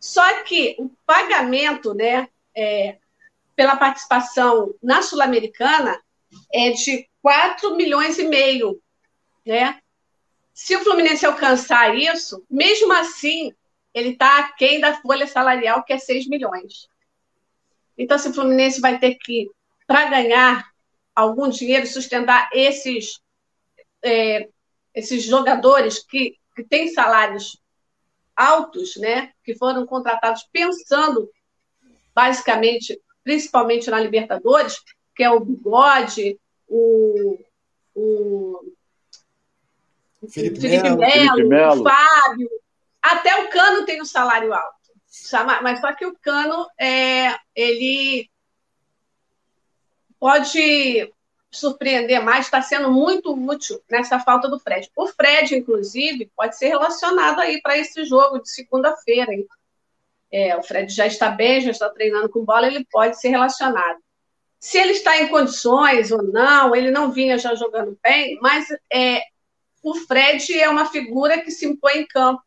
S3: Só que o pagamento né, é, pela participação na Sul-Americana é de 4 milhões e meio, né? Se o Fluminense alcançar isso, mesmo assim, ele está aquém da folha salarial, que é 6 milhões. Então, se o Fluminense vai ter que, para ganhar algum dinheiro, sustentar esses, é, esses jogadores que, que têm salários altos, né, que foram contratados pensando basicamente, principalmente na Libertadores, que é o Bigode, o, o
S1: Felipe,
S3: Felipe Melo, Melo, o Fábio, até o Cano tem um salário alto. Mas só que o Cano, é, ele pode surpreender mais, está sendo muito útil nessa falta do Fred. O Fred, inclusive, pode ser relacionado aí para esse jogo de segunda-feira. É, o Fred já está bem, já está treinando com bola, ele pode ser relacionado. Se ele está em condições ou não, ele não vinha já jogando bem, mas é, o Fred é uma figura que se impõe em campo.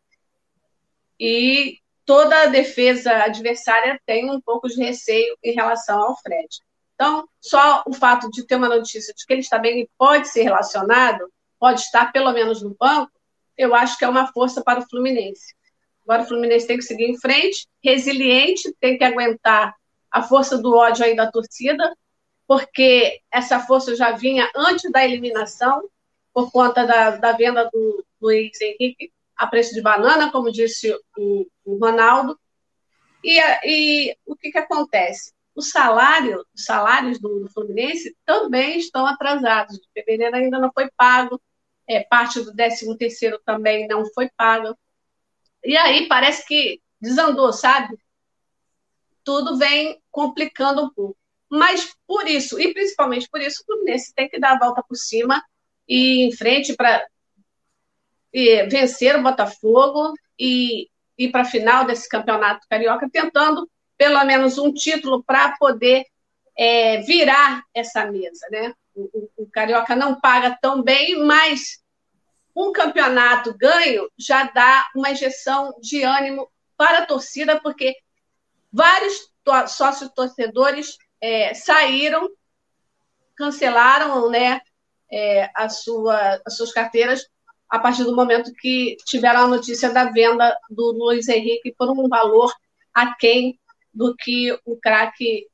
S3: E toda a defesa adversária tem um pouco de receio em relação ao Fred. Então, só o fato de ter uma notícia de que ele está bem e pode ser relacionado, pode estar pelo menos no banco, eu acho que é uma força para o Fluminense. Agora o Fluminense tem que seguir em frente, resiliente, tem que aguentar a força do ódio aí da torcida, porque essa força já vinha antes da eliminação, por conta da, da venda do Luiz Henrique a preço de banana, como disse o, o Ronaldo. E, e, o que, que acontece? O salário, os salários do, do, Fluminense também estão atrasados. O fevereiro ainda não foi pago, é, parte do 13 terceiro também não foi pago. E aí parece que desandou, sabe? Tudo vem complicando um pouco. Mas por isso, e principalmente por isso, o Fluminense tem que dar a volta por cima e em frente para vencer o Botafogo e ir para a final desse campeonato carioca, tentando pelo menos um título para poder é, virar essa mesa. Né? O, o, o Carioca não paga tão bem, mas um campeonato ganho já dá uma injeção de ânimo para a torcida, porque vários sócios torcedores é, saíram, cancelaram né, é, sua, as suas carteiras a partir do momento que tiveram a notícia da venda do Luiz Henrique por um valor aquém do que o craque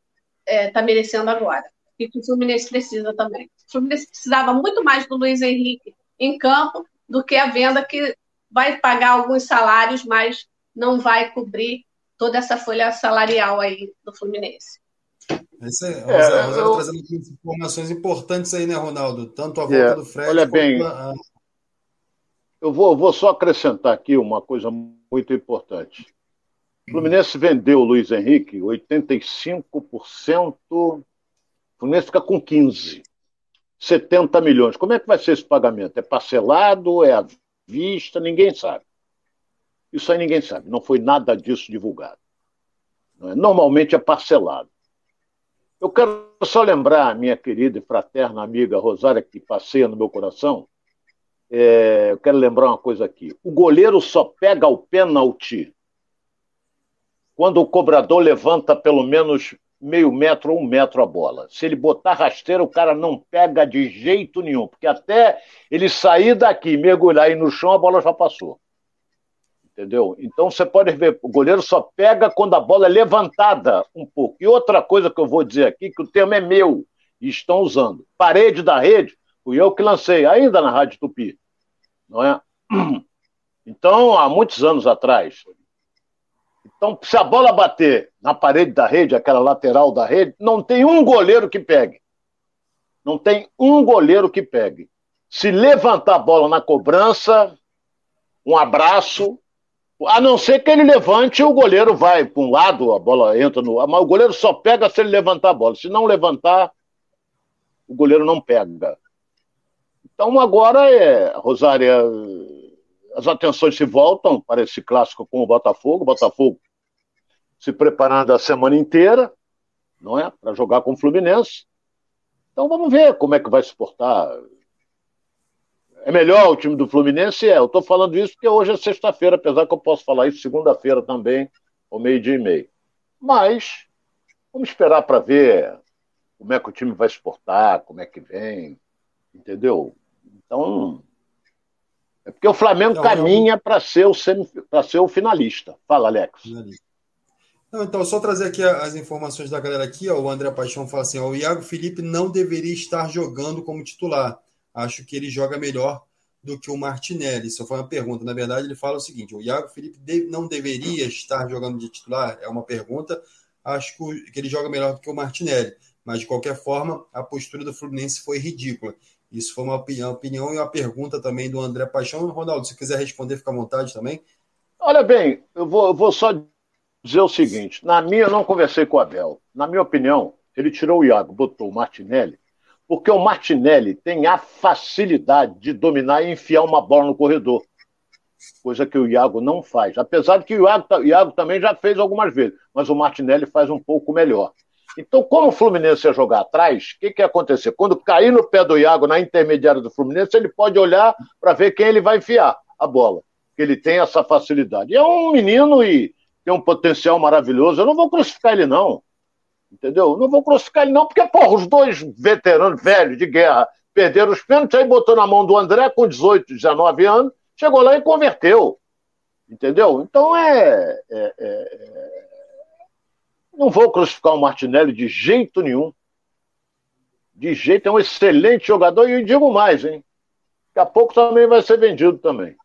S3: está é, tá merecendo agora. E que o Fluminense precisa também. O Fluminense precisava muito mais do Luiz Henrique em campo do que a venda que vai pagar alguns salários, mas não vai cobrir toda essa folha salarial aí do Fluminense.
S1: É isso aí. É, eu... trazendo informações importantes aí, né, Ronaldo? Tanto a volta é, do Fred
S2: olha bem, a... Eu vou, vou só acrescentar aqui uma coisa muito importante. O Fluminense vendeu o Luiz Henrique 85%, o Fluminense fica com 15%. 70 milhões. Como é que vai ser esse pagamento? É parcelado? É à vista? Ninguém sabe. Isso aí ninguém sabe. Não foi nada disso divulgado. É? Normalmente é parcelado. Eu quero só lembrar minha querida e fraterna amiga Rosária, que passeia no meu coração. É, eu quero lembrar uma coisa aqui. O goleiro só pega o pênalti quando o cobrador levanta pelo menos meio metro ou um metro a bola. Se ele botar rasteira, o cara não pega de jeito nenhum, porque até ele sair daqui mergulhar aí no chão, a bola já passou. Entendeu? Então você pode ver, o goleiro só pega quando a bola é levantada um pouco. E outra coisa que eu vou dizer aqui, que o termo é meu, e estão usando. Parede da rede, fui eu que lancei, ainda na Rádio Tupi. Não é? Então, há muitos anos atrás, então, se a bola bater na parede da rede, aquela lateral da rede, não tem um goleiro que pegue. Não tem um goleiro que pegue. Se levantar a bola na cobrança, um abraço, a não ser que ele levante, o goleiro vai para um lado, a bola entra no. Mas o goleiro só pega se ele levantar a bola. Se não levantar, o goleiro não pega. Então agora é, Rosária, as atenções se voltam para esse clássico com o Botafogo. O Botafogo se preparando a semana inteira, não é? Para jogar com o Fluminense. Então vamos ver como é que vai se portar. É melhor o time do Fluminense? É. Eu estou falando isso porque hoje é sexta-feira, apesar que eu posso falar isso segunda-feira também, ao meio-dia e meio. Mas vamos esperar para ver como é que o time vai exportar, como é que vem, entendeu? Então, é porque o Flamengo não, caminha para ser, o ser o finalista. Fala, Alex.
S1: Não, então, só trazer aqui as informações da galera aqui. Ó, o André Paixão fala assim: ó, o Iago Felipe não deveria estar jogando como titular. Acho que ele joga melhor do que o Martinelli. Isso foi uma pergunta. Na verdade, ele fala o seguinte: o Iago Felipe não deveria estar jogando de titular? É uma pergunta. Acho que ele joga melhor do que o Martinelli. Mas, de qualquer forma, a postura do Fluminense foi ridícula. Isso foi uma opinião, opinião e uma pergunta também do André Paixão. Ronaldo, se quiser responder, fica à vontade também.
S2: Olha bem, eu vou, vou só dizer o seguinte: na minha, eu não conversei com o Abel. Na minha opinião, ele tirou o Iago, botou o Martinelli, porque o Martinelli tem a facilidade de dominar e enfiar uma bola no corredor. Coisa que o Iago não faz. Apesar de que o Iago, o Iago também já fez algumas vezes, mas o Martinelli faz um pouco melhor. Então, como o Fluminense ia jogar atrás, o que, que ia acontecer? Quando cair no pé do Iago na intermediária do Fluminense, ele pode olhar para ver quem ele vai enfiar a bola. Que ele tem essa facilidade. E é um menino e tem um potencial maravilhoso. Eu não vou crucificar ele, não. Entendeu? Não vou crucificar ele, não, porque, porra, os dois veteranos velhos de guerra perderam os pênaltis, aí botou na mão do André com 18, 19 anos, chegou lá e converteu. Entendeu? Então é, é, é, é não vou crucificar o Martinelli de jeito nenhum. De jeito, é um excelente jogador e digo mais, hein? Daqui a pouco também vai ser vendido também.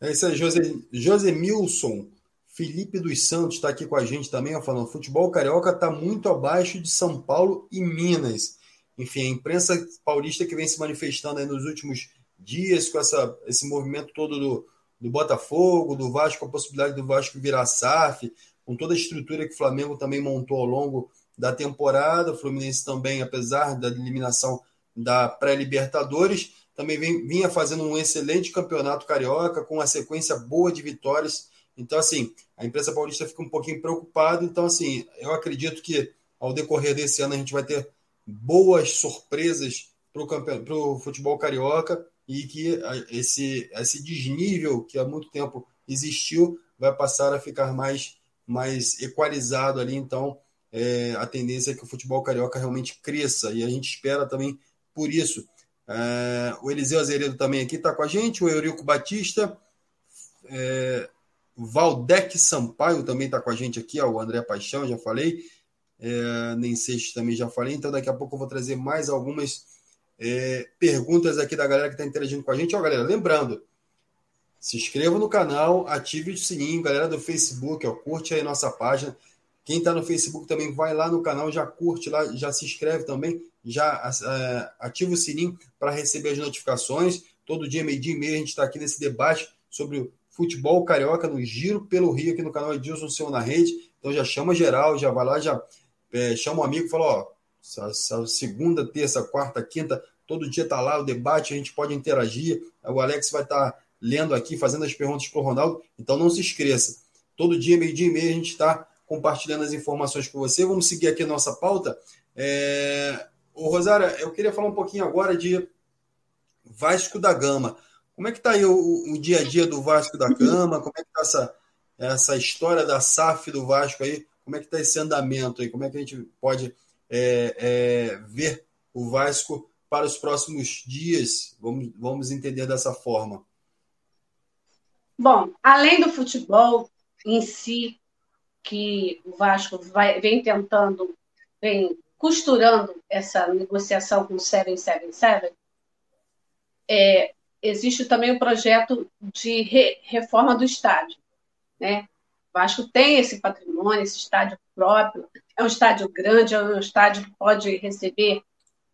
S1: É isso aí, José, José Milson. Felipe dos Santos está aqui com a gente também, falando: futebol carioca está muito abaixo de São Paulo e Minas. Enfim, a imprensa paulista que vem se manifestando nos últimos dias com essa, esse movimento todo do, do Botafogo, do Vasco, a possibilidade do Vasco virar SAF, com toda a estrutura que o Flamengo também montou ao longo da temporada. O Fluminense também, apesar da eliminação da pré-Libertadores, também vinha fazendo um excelente campeonato carioca, com uma sequência boa de vitórias. Então, assim, a imprensa paulista fica um pouquinho preocupada. Então, assim, eu acredito que ao decorrer desse ano a gente vai ter boas surpresas para o futebol carioca e que esse, esse desnível que há muito tempo existiu vai passar a ficar mais mais equalizado ali, então é, a tendência é que o futebol carioca realmente cresça e a gente espera também por isso. É, o Eliseu Azeredo também aqui está com a gente, o Eurico Batista, é, Valdec Sampaio também está com a gente aqui, ó, o André Paixão, já falei, é, nem Seixas também já falei, então daqui a pouco eu vou trazer mais algumas é, perguntas aqui da galera que está interagindo com a gente. Ó, galera, lembrando, se inscreva no canal, ative o sininho, galera do Facebook, ó, curte aí nossa página. Quem está no Facebook também vai lá no canal, já curte lá, já se inscreve também, já é, ativa o sininho para receber as notificações. Todo dia, meio-dia e meia, a gente está aqui nesse debate sobre o futebol carioca no Giro pelo Rio, aqui no canal Edilson Seu na Rede. Então já chama geral, já vai lá, já é, chama um amigo e fala: ó, segunda, terça, quarta, quinta, todo dia está lá o debate, a gente pode interagir. O Alex vai estar. Tá lendo aqui, fazendo as perguntas para o Ronaldo. Então não se esqueça. Todo dia, meio-dia e meia, a gente está compartilhando as informações com você. Vamos seguir aqui a nossa pauta. É... Ô, Rosária, eu queria falar um pouquinho agora de Vasco da Gama. Como é que está aí o, o, dia a dia do Vasco da Gama? Como é que está essa, essa história da SAF do Vasco aí? Como é que está esse andamento aí? Como é que a gente pode é, é, ver o Vasco para os próximos dias? Vamos, vamos entender dessa forma.
S3: Bom, além do futebol em si, que o Vasco vai, vem tentando, vem costurando essa negociação com o 777, é, existe também o projeto de re, reforma do estádio. Né? O Vasco tem esse patrimônio, esse estádio próprio, é um estádio grande, é um estádio que pode receber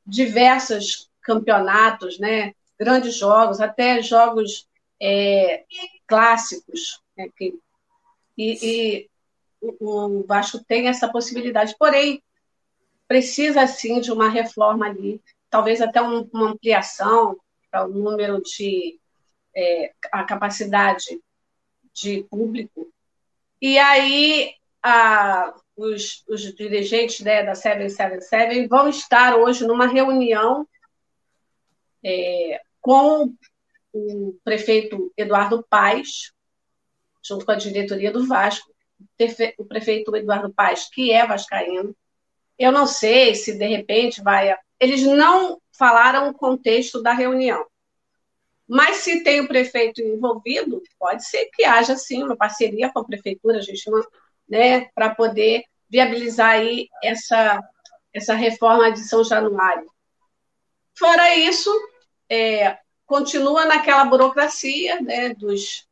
S3: diversos campeonatos, né? grandes jogos, até jogos é, clássicos. Né, e, e o Vasco tem essa possibilidade, porém, precisa sim de uma reforma ali, talvez até um, uma ampliação para o número de é, a capacidade de público. E aí a, os, os, dirigentes né, da 777 vão estar hoje numa reunião é, com o prefeito Eduardo Paes, junto com a diretoria do Vasco, o prefeito Eduardo Paes, que é vascaíno, eu não sei se de repente vai. Eles não falaram o contexto da reunião. Mas se tem o prefeito envolvido, pode ser que haja sim uma parceria com a prefeitura, a gente né, para poder viabilizar aí essa, essa reforma de São Januário. Fora isso, é, continua naquela burocracia né, dos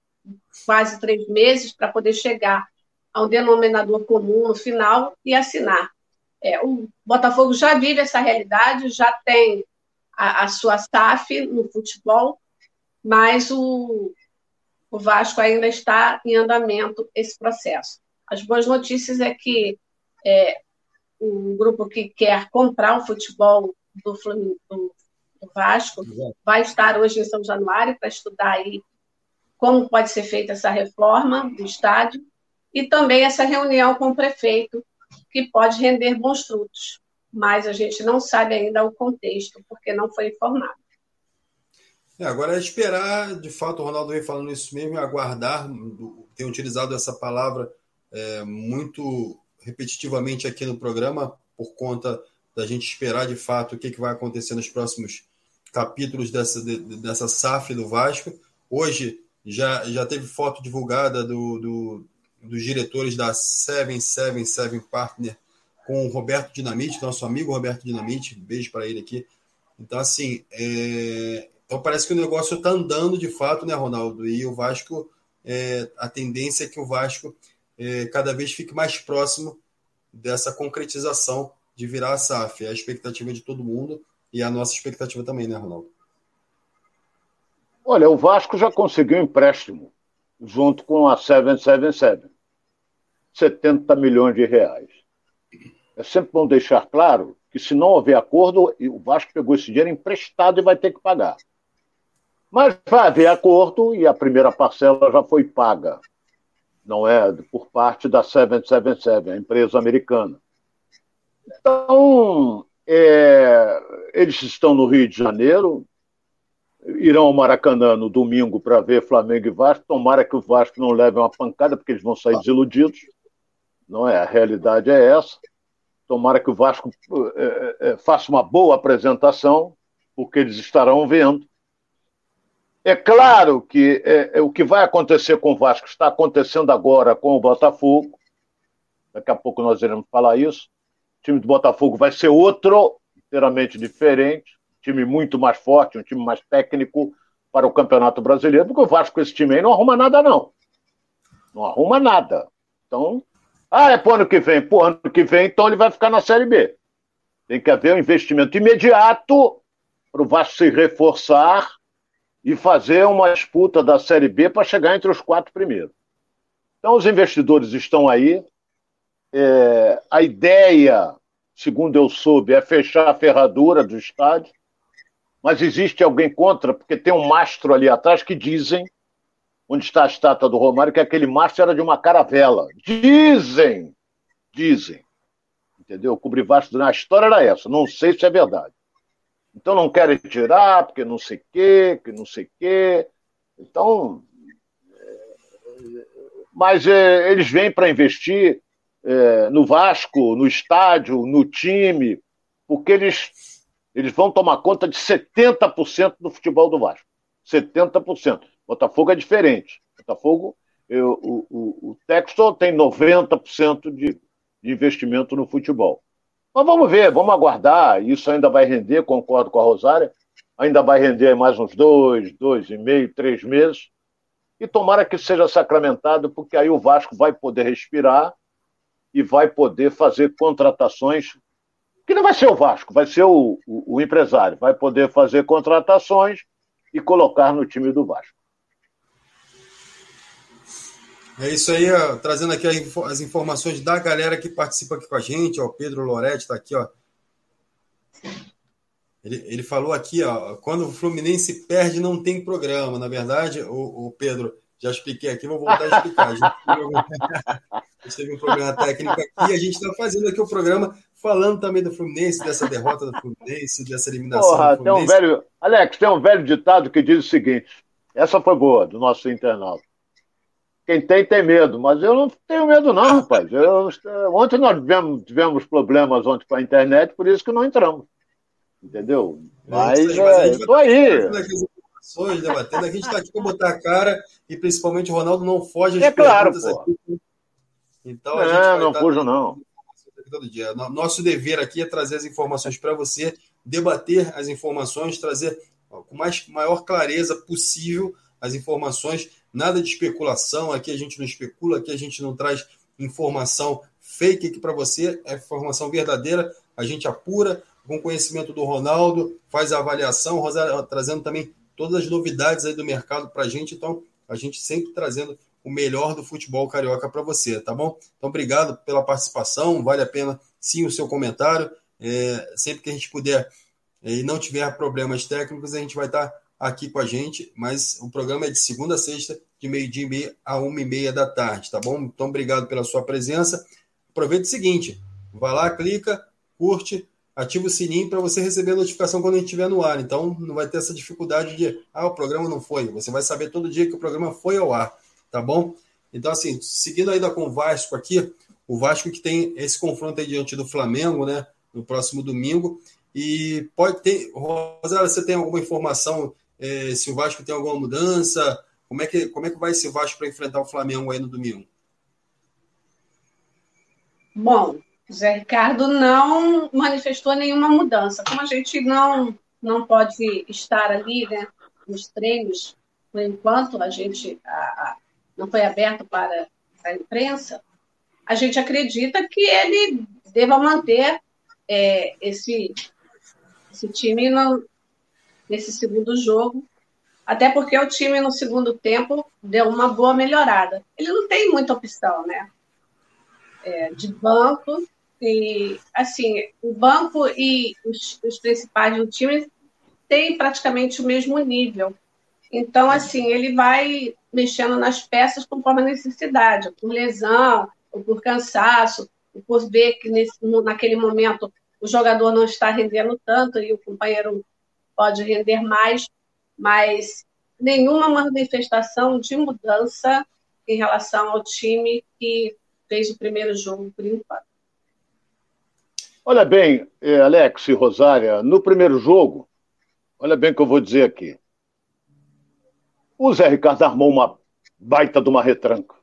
S3: quase três meses para poder chegar ao denominador comum no final e assinar. É, o Botafogo já vive essa realidade, já tem a, a sua SAF no futebol, mas o, o Vasco ainda está em andamento esse processo. As boas notícias é que é, o grupo que quer comprar o futebol do, do, do Vasco vai estar hoje em São Januário para estudar aí como pode ser feita essa reforma do estádio e também essa reunião com o prefeito que pode render bons frutos, mas a gente não sabe ainda o contexto, porque não foi informado.
S1: É, agora é esperar, de fato, o Ronaldo vem falando isso mesmo, aguardar, tem utilizado essa palavra é, muito repetitivamente aqui no programa, por conta da gente esperar de fato o que, que vai acontecer nos próximos capítulos dessa, de, dessa SAF do Vasco. Hoje já, já teve foto divulgada do, do, dos diretores da 777 Partner com o Roberto Dinamite, nosso amigo Roberto Dinamite, beijo para ele aqui. Então, assim, é... então parece que o negócio está andando de fato, né, Ronaldo? E o Vasco, é... a tendência é que o Vasco é... cada vez fique mais próximo dessa concretização de virar a SAF. É a expectativa de todo mundo e a nossa expectativa também, né, Ronaldo?
S2: Olha, o Vasco já conseguiu empréstimo junto com a 777. 70 milhões de reais. É sempre bom deixar claro que se não houver acordo, o Vasco pegou esse dinheiro emprestado e vai ter que pagar. Mas vai haver acordo e a primeira parcela já foi paga. Não é por parte da 777, a empresa americana. Então, é, eles estão no Rio de Janeiro, irão ao Maracanã no domingo para ver Flamengo e Vasco. Tomara que o Vasco não leve uma pancada, porque eles vão sair desiludidos. Não é? A realidade é essa. Tomara que o Vasco é, é, faça uma boa apresentação, porque eles estarão vendo. É claro que é, é, o que vai acontecer com o Vasco está acontecendo agora com o Botafogo. Daqui a pouco nós iremos falar isso. Time do Botafogo vai ser outro, inteiramente diferente time muito mais forte, um time mais técnico para o Campeonato Brasileiro, porque o Vasco esse time aí não arruma nada, não. Não arruma nada. Então, ah, é pro ano que vem. Pro ano que vem, então ele vai ficar na Série B. Tem que haver um investimento imediato para o Vasco se reforçar e fazer uma disputa da Série B para chegar entre os quatro primeiros. Então, os investidores estão aí. É, a ideia, segundo eu soube, é fechar a ferradura do estádio mas existe alguém contra, porque tem um mastro ali atrás que dizem, onde está a estátua do Romário, que aquele mastro era de uma caravela. Dizem, dizem. Entendeu? O Cobrivasto, a história era essa, não sei se é verdade. Então não querem tirar, porque não sei o quê, que não sei o quê. Então. É, mas é, eles vêm para investir é, no Vasco, no estádio, no time, porque eles eles vão tomar conta de 70% do futebol do Vasco. 70%. Botafogo é diferente. Botafogo, eu, o, o, o Textor tem 90% de, de investimento no futebol. Mas vamos ver, vamos aguardar. Isso ainda vai render, concordo com a Rosária. Ainda vai render mais uns dois, dois e meio, três meses. E tomara que seja sacramentado, porque aí o Vasco vai poder respirar e vai poder fazer contratações que não vai ser o Vasco, vai ser o, o, o empresário. Vai poder fazer contratações e colocar no time do Vasco.
S1: É isso aí, ó, trazendo aqui as informações da galera que participa aqui com a gente. O Pedro Loretti está aqui, ó. Ele, ele falou aqui, ó, quando o Fluminense perde, não tem programa. Na verdade, o, o Pedro, já expliquei aqui, vou voltar a explicar. A gente, a gente teve um problema técnico aqui, a gente está fazendo aqui o programa falando também do Fluminense, dessa derrota do Fluminense, dessa eliminação Porra, do Fluminense.
S2: Tem um velho, Alex, tem um velho ditado que diz o seguinte: essa foi boa, do nosso internauta. Quem tem, tem medo. Mas eu não tenho medo, não, rapaz. Eu, ontem nós tivemos, tivemos problemas ontem com a internet, por isso que não entramos. Entendeu? Mas, é, mas eu tô aí.
S1: Debatendo, a gente está aqui para botar a cara e principalmente o Ronaldo não foge
S2: às é claro, aqui. Então, a não, não fujo, não.
S1: Todo dia. Nosso dever aqui é trazer as informações para você, debater as informações, trazer com mais maior clareza possível as informações, nada de especulação, aqui a gente não especula, aqui a gente não traz informação fake aqui para você, é informação verdadeira, a gente apura com conhecimento do Ronaldo, faz a avaliação, Rosário trazendo também todas as novidades aí do mercado para a gente, então a gente sempre trazendo o melhor do futebol carioca para você, tá bom? Então obrigado pela participação, vale a pena sim o seu comentário, é, sempre que a gente puder é, e não tiver problemas técnicos, a gente vai estar aqui com a gente, mas o programa é de segunda a sexta, de meio-dia e meia a uma e meia da tarde, tá bom? Então, obrigado pela sua presença. Aproveita o seguinte, vai lá, clica, curte, ativa o sininho para você receber a notificação quando a gente estiver no ar. Então, não vai ter essa dificuldade de, ah, o programa não foi. Você vai saber todo dia que o programa foi ao ar, tá bom? Então, assim, seguindo ainda com o Vasco aqui, o Vasco que tem esse confronto aí diante do Flamengo, né, no próximo domingo, e pode ter, Rosário, você tem alguma informação é, se o Vasco tem alguma mudança? Como é que, como é que vai esse Vasco para enfrentar o Flamengo aí no domingo?
S3: Bom, Zé Ricardo não manifestou nenhuma mudança. Como a gente não, não pode estar ali né, nos treinos, por enquanto a gente a, a, não foi aberto para a imprensa, a gente acredita que ele deva manter é, esse, esse time no, nesse segundo jogo, até porque o time no segundo tempo deu uma boa melhorada. Ele não tem muita opção, né? É, de banco e assim o banco e os, os principais do time têm praticamente o mesmo nível. Então, assim, ele vai mexendo nas peças conforme a necessidade, por lesão, ou por cansaço, ou por ver que nesse, naquele momento o jogador não está rendendo tanto e o companheiro pode render mais, mas nenhuma manifestação de mudança em relação ao time que fez o primeiro jogo por enquanto.
S2: Olha bem, eh, Alex e Rosária, no primeiro jogo, olha bem o que eu vou dizer aqui. O Zé Ricardo armou uma baita de uma retranca.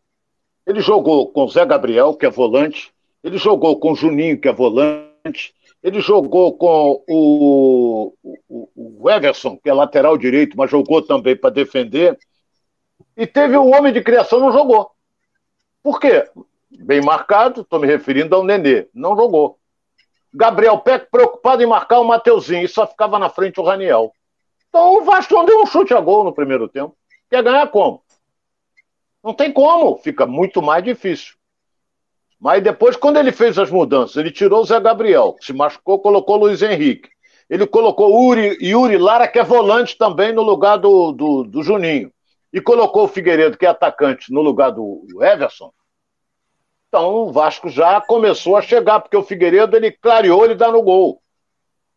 S2: Ele jogou com o Zé Gabriel, que é volante, ele jogou com o Juninho, que é volante, ele jogou com o, o, o Everson, que é lateral direito, mas jogou também para defender. E teve um homem de criação, não jogou. Por quê? Bem marcado, estou me referindo ao Nenê, não jogou. Gabriel Peck preocupado em marcar o Mateuzinho e só ficava na frente o Raniel. Então o Vasco não deu um chute a gol no primeiro tempo. Quer ganhar como? Não tem como, fica muito mais difícil. Mas depois, quando ele fez as mudanças, ele tirou o Zé Gabriel, que se machucou, colocou o Luiz Henrique. Ele colocou o Uri, Yuri Lara, que é volante também, no lugar do, do, do Juninho. E colocou o Figueiredo, que é atacante, no lugar do Everson. Então o Vasco já começou a chegar, porque o Figueiredo ele clareou, ele dá no gol.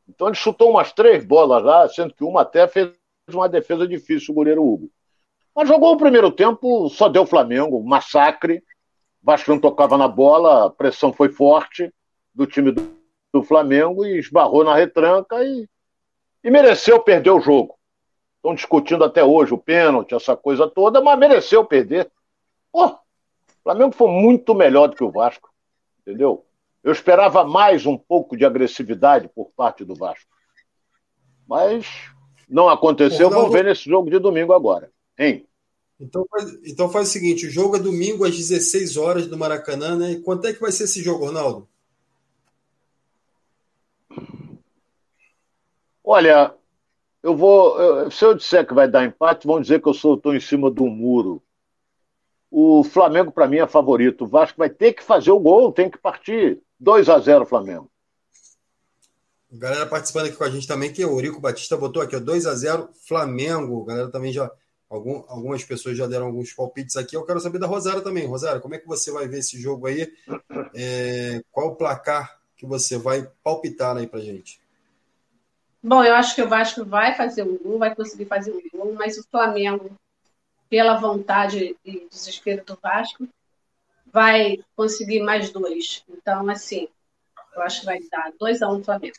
S2: Então ele chutou umas três bolas lá, sendo que uma até fez uma defesa difícil, o goleiro Hugo. Mas jogou o primeiro tempo, só deu Flamengo, massacre. Vasco não tocava na bola, a pressão foi forte do time do, do Flamengo e esbarrou na retranca e, e mereceu perder o jogo. Estão discutindo até hoje o pênalti, essa coisa toda, mas mereceu perder. Pô, o Flamengo foi muito melhor do que o Vasco, entendeu? Eu esperava mais um pouco de agressividade por parte do Vasco. Mas não aconteceu, vamos ver nesse jogo de domingo agora. Hein?
S1: Então faz, então faz o seguinte: o jogo é domingo às 16 horas do Maracanã, né? E quanto é que vai ser esse jogo, Ronaldo?
S2: Olha, eu vou. Eu, se eu disser que vai dar empate, vão dizer que eu estou em cima do muro. O Flamengo, para mim, é favorito. O Vasco vai ter que fazer o gol, tem que partir. 2 a 0 Flamengo.
S1: Galera participando aqui com a gente também, que o Eurico Batista botou aqui, 2 a 0 Flamengo. Galera também já Algum, algumas pessoas já deram alguns palpites aqui. Eu quero saber da Rosária também. Rosária, como é que você vai ver esse jogo aí? É, qual o placar que você vai palpitar aí pra gente?
S3: Bom, eu acho que o Vasco vai fazer um gol, vai conseguir fazer um gol, mas o Flamengo pela vontade e desespero do Vasco, vai conseguir mais dois. Então, assim, eu acho que vai dar 2 a 1 um Flamengo.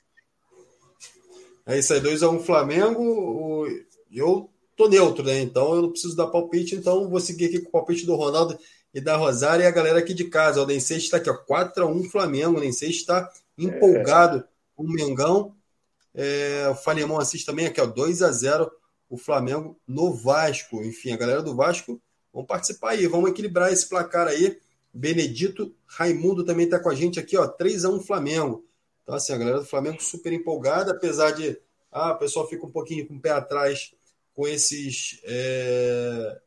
S1: É isso aí, 2 a 1 um Flamengo. Eu tô neutro, né? Então eu não preciso dar palpite, então vou seguir aqui com o palpite do Ronaldo e da Rosária e a galera aqui de casa. O Nensei está aqui, ó, 4 a 1 Flamengo. O Nensei está empolgado é. com o Mengão. É, o Falemão assiste também aqui, ó, 2 a 0 o Flamengo no Vasco. Enfim, a galera do Vasco, vamos participar aí, vamos equilibrar esse placar aí. Benedito Raimundo também está com a gente aqui, ó, 3 a 1 Flamengo. Então, assim, a galera do Flamengo super empolgada, apesar de ah, o pessoal fica um pouquinho com o pé atrás com esses. É,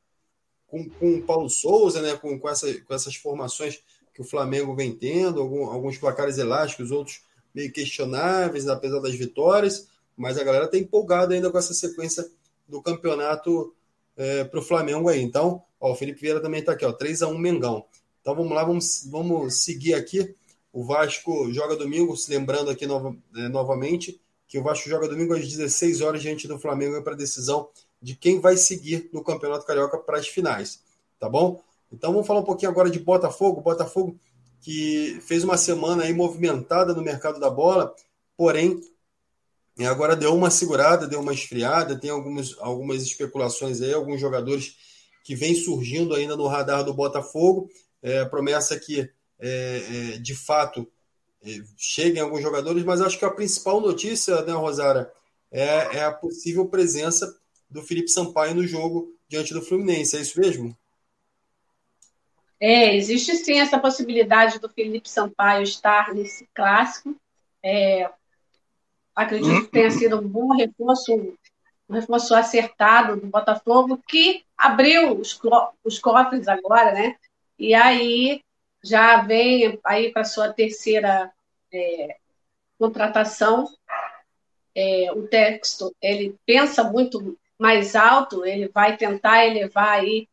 S1: com, com o Paulo Souza, né? Com, com, essa, com essas formações que o Flamengo vem tendo, algum, alguns placares elásticos, outros meio questionáveis, apesar das vitórias, mas a galera está empolgada ainda com essa sequência do campeonato é, para o Flamengo aí. Então, ó, o Felipe Vieira também está aqui, ó, 3 a 1 Mengão. Então vamos lá, vamos, vamos seguir aqui. O Vasco joga domingo, se lembrando aqui nova, é, novamente que o Vasco joga domingo às 16 horas diante do Flamengo para a decisão de quem vai seguir no Campeonato Carioca para as finais, tá bom? Então vamos falar um pouquinho agora de Botafogo. Botafogo que fez uma semana aí movimentada no mercado da bola, porém agora deu uma segurada, deu uma esfriada, tem algumas, algumas especulações aí, alguns jogadores que vêm surgindo ainda no radar do Botafogo. É, promessa que, é, é, de fato, é, cheguem alguns jogadores, mas acho que a principal notícia, né, Rosara, é, é a possível presença do Felipe Sampaio no jogo diante do Fluminense. É isso mesmo?
S3: É, existe sim essa possibilidade do Felipe Sampaio estar nesse clássico. É, acredito que tenha sido um bom reforço, um reforço acertado do Botafogo, que abriu os, os cofres agora, né? E aí já vem aí para sua terceira é, contratação. É, o texto ele pensa muito mais alto, ele vai tentar elevar aí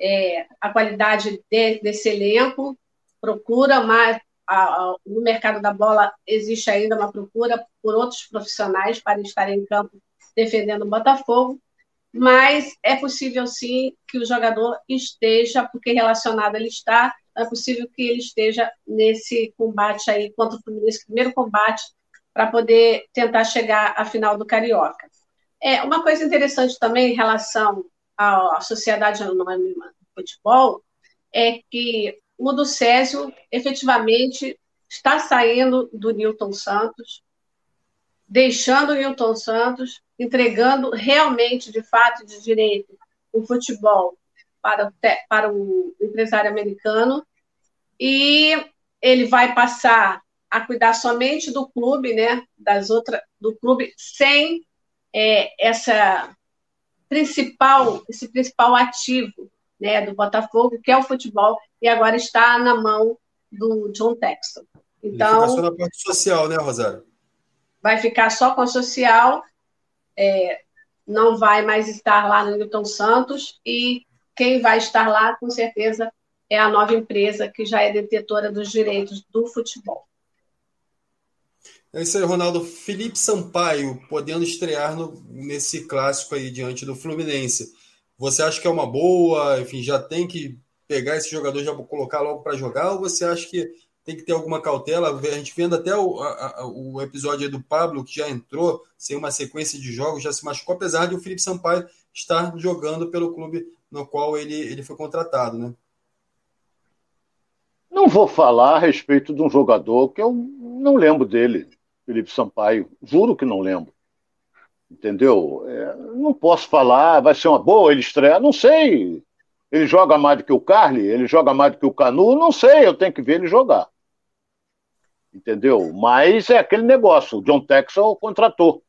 S3: é, a qualidade de, desse elenco, procura mais a, no mercado da bola existe ainda uma procura por outros profissionais para estarem em campo defendendo o Botafogo, mas é possível sim que o jogador esteja, porque relacionado ele está, é possível que ele esteja nesse combate aí contra o Fluminense, primeiro combate, para poder tentar chegar à final do Carioca. É, uma coisa interessante também em relação à Sociedade Anônima do Futebol é que o do Césio efetivamente está saindo do Newton Santos, deixando o Newton Santos, entregando realmente, de fato, de direito, o futebol para, para o empresário americano. E ele vai passar a cuidar somente do clube, né, das outras, do clube sem é, essa principal, esse principal ativo, né, do Botafogo, que é o futebol, e agora está na mão do John Texton.
S1: Então, ele fica só na parte social, né, Rosário?
S3: Vai ficar só com a social, é, não vai mais estar lá no Newton Santos e quem vai estar lá, com certeza, é a nova empresa que já é detetora dos direitos do futebol.
S1: É isso aí, Ronaldo. Felipe Sampaio podendo estrear no, nesse clássico aí diante do Fluminense. Você acha que é uma boa? Enfim, já tem que pegar esse jogador já colocar logo para jogar? Ou você acha que tem que ter alguma cautela? A gente vendo até o, a, o episódio do Pablo, que já entrou sem uma sequência de jogos, já se machucou, apesar de o Felipe Sampaio estar jogando pelo clube no qual ele, ele foi contratado, né?
S2: Não vou falar a respeito de um jogador que eu não lembro dele, Felipe Sampaio. Juro que não lembro. Entendeu? É, não posso falar, vai ser uma boa ele estrear, não sei. Ele joga mais do que o Carly? Ele joga mais do que o Canu? Não sei, eu tenho que ver ele jogar. Entendeu? Mas é aquele negócio, o John Texel contratou.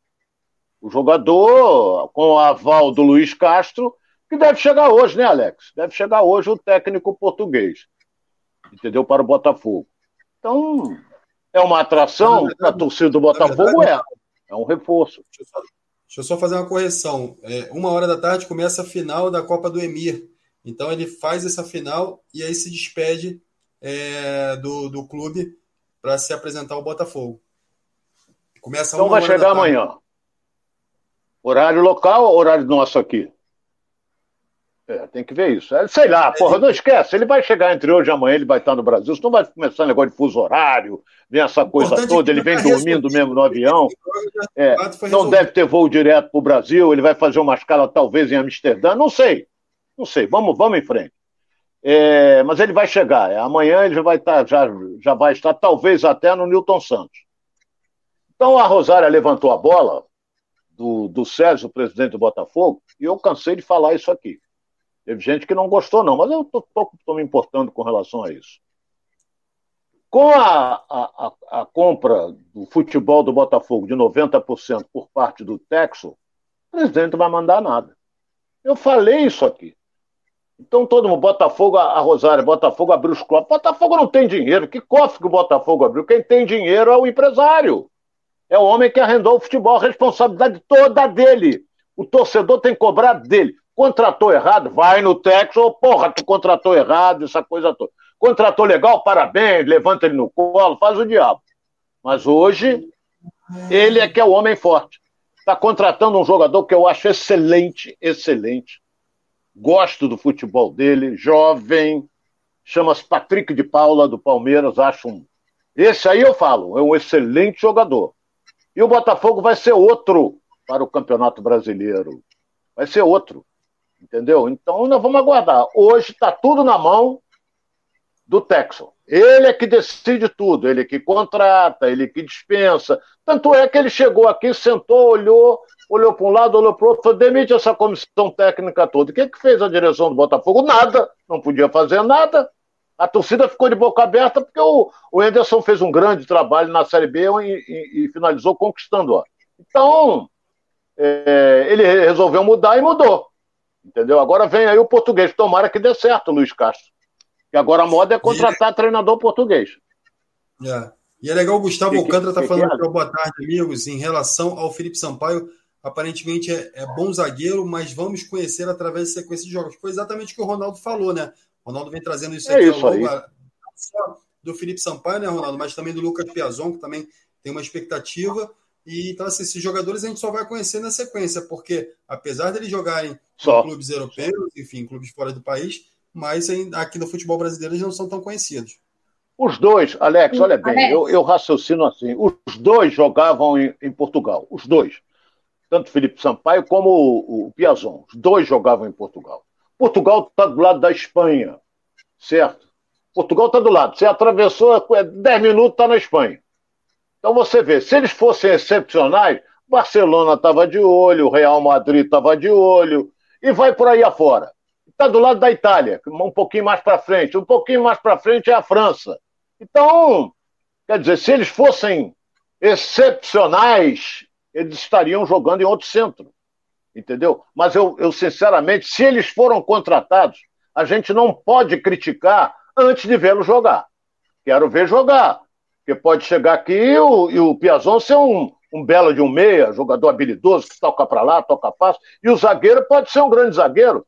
S2: O jogador, com o aval do Luiz Castro, que deve chegar hoje, né, Alex? Deve chegar hoje o técnico português entendeu? Para o Botafogo. Então, é uma atração para a torcida do Botafogo, é. É um reforço.
S1: Deixa eu, só, deixa eu só fazer uma correção. É, uma hora da tarde começa a final da Copa do Emir. Então ele faz essa final e aí se despede é, do, do clube para se apresentar ao Botafogo.
S2: Começa então vai chegar amanhã. Horário local ou horário nosso aqui? É, tem que ver isso. É, sei lá, porra, não esquece. Ele vai chegar entre hoje e amanhã, ele vai estar no Brasil. Isso não vai começar um negócio de fuso horário, vem essa coisa é toda. Ele vem dormindo mesmo no avião. É, não deve ter voo direto para o Brasil. Ele vai fazer uma escala, talvez, em Amsterdã. Não sei. Não sei. Vamos, vamos em frente. É, mas ele vai chegar. É, amanhã ele já vai estar, já, já vai estar, talvez até no Newton Santos. Então a Rosária levantou a bola do, do César, o presidente do Botafogo, e eu cansei de falar isso aqui. Teve gente que não gostou, não, mas eu estou me importando com relação a isso. Com a, a, a, compra do futebol do Botafogo de 90% por parte do Texo, o presidente não vai mandar nada. Eu falei isso aqui. Então todo mundo, Botafogo, a Rosário, Botafogo abriu os cofres. Botafogo não tem dinheiro. Que cofre que o Botafogo abriu? Quem tem dinheiro é o empresário. É o homem que arrendou o futebol, a responsabilidade toda dele. O torcedor tem que cobrar dele. Contratou errado, vai no Texas, ou porra, tu contratou errado, essa coisa toda. Contratou legal, parabéns, levanta ele no colo, faz o diabo. Mas hoje, ele é que é o homem forte. Está contratando um jogador que eu acho excelente, excelente. Gosto do futebol dele, jovem, chama-se Patrick de Paula, do Palmeiras, acho um. Esse aí eu falo, é um excelente jogador. E o Botafogo vai ser outro para o Campeonato Brasileiro. Vai ser outro. Entendeu? Então nós vamos aguardar. Hoje está tudo na mão do Texel. Ele é que decide tudo, ele é que contrata, ele é que dispensa. Tanto é que ele chegou aqui, sentou, olhou, olhou para um lado, olhou para o outro, falou, demite essa comissão técnica toda. O que, que fez a direção do Botafogo? Nada, não podia fazer nada. A torcida ficou de boca aberta porque o, o Anderson fez um grande trabalho na Série B e, e, e finalizou conquistando. Ó. Então, é, ele resolveu mudar e mudou. Entendeu? Agora vem aí o português. Tomara que dê certo, Luiz Castro. Que agora a moda é contratar e... treinador português.
S1: É. E é legal o Gustavo que, Alcântara está falando aqui, boa tarde, amigos, em relação ao Felipe Sampaio. Aparentemente é, é, bom zagueiro, mas vamos conhecer através da sequência de jogos. Foi exatamente o que o Ronaldo falou, né? O Ronaldo vem trazendo isso
S2: é aqui isso ao longo
S1: do Felipe Sampaio, né, Ronaldo? Mas também do Lucas Piazon, que também tem uma expectativa. E então, assim, esses jogadores a gente só vai conhecer na sequência, porque apesar deles jogarem só. em clubes europeus, enfim, clubes fora do país, mas aqui no futebol brasileiro eles não são tão conhecidos.
S2: Os dois, Alex, olha bem, Alex. Eu, eu, raciocino assim: os dois jogavam em, em, Portugal, os dois. Tanto Felipe Sampaio como o, o Piazon, os dois jogavam em Portugal. Portugal está do lado da Espanha, certo? Portugal está do lado. Você atravessou 10 é, minutos, está na Espanha. Então você vê, se eles fossem excepcionais, Barcelona estava de olho, Real Madrid estava de olho, e vai por aí afora. Está do lado da Itália, um pouquinho mais para frente. Um pouquinho mais para frente é a França. Então, quer dizer, se eles fossem excepcionais, eles estariam jogando em outro centro. Entendeu? Mas eu, eu, sinceramente, se eles foram contratados, a gente não pode criticar antes de vê-los jogar. Quero ver jogar. Porque pode chegar aqui e o, e o Piazon ser um, um belo de um meia, jogador habilidoso, que toca para lá, toca fácil. E o zagueiro pode ser um grande zagueiro.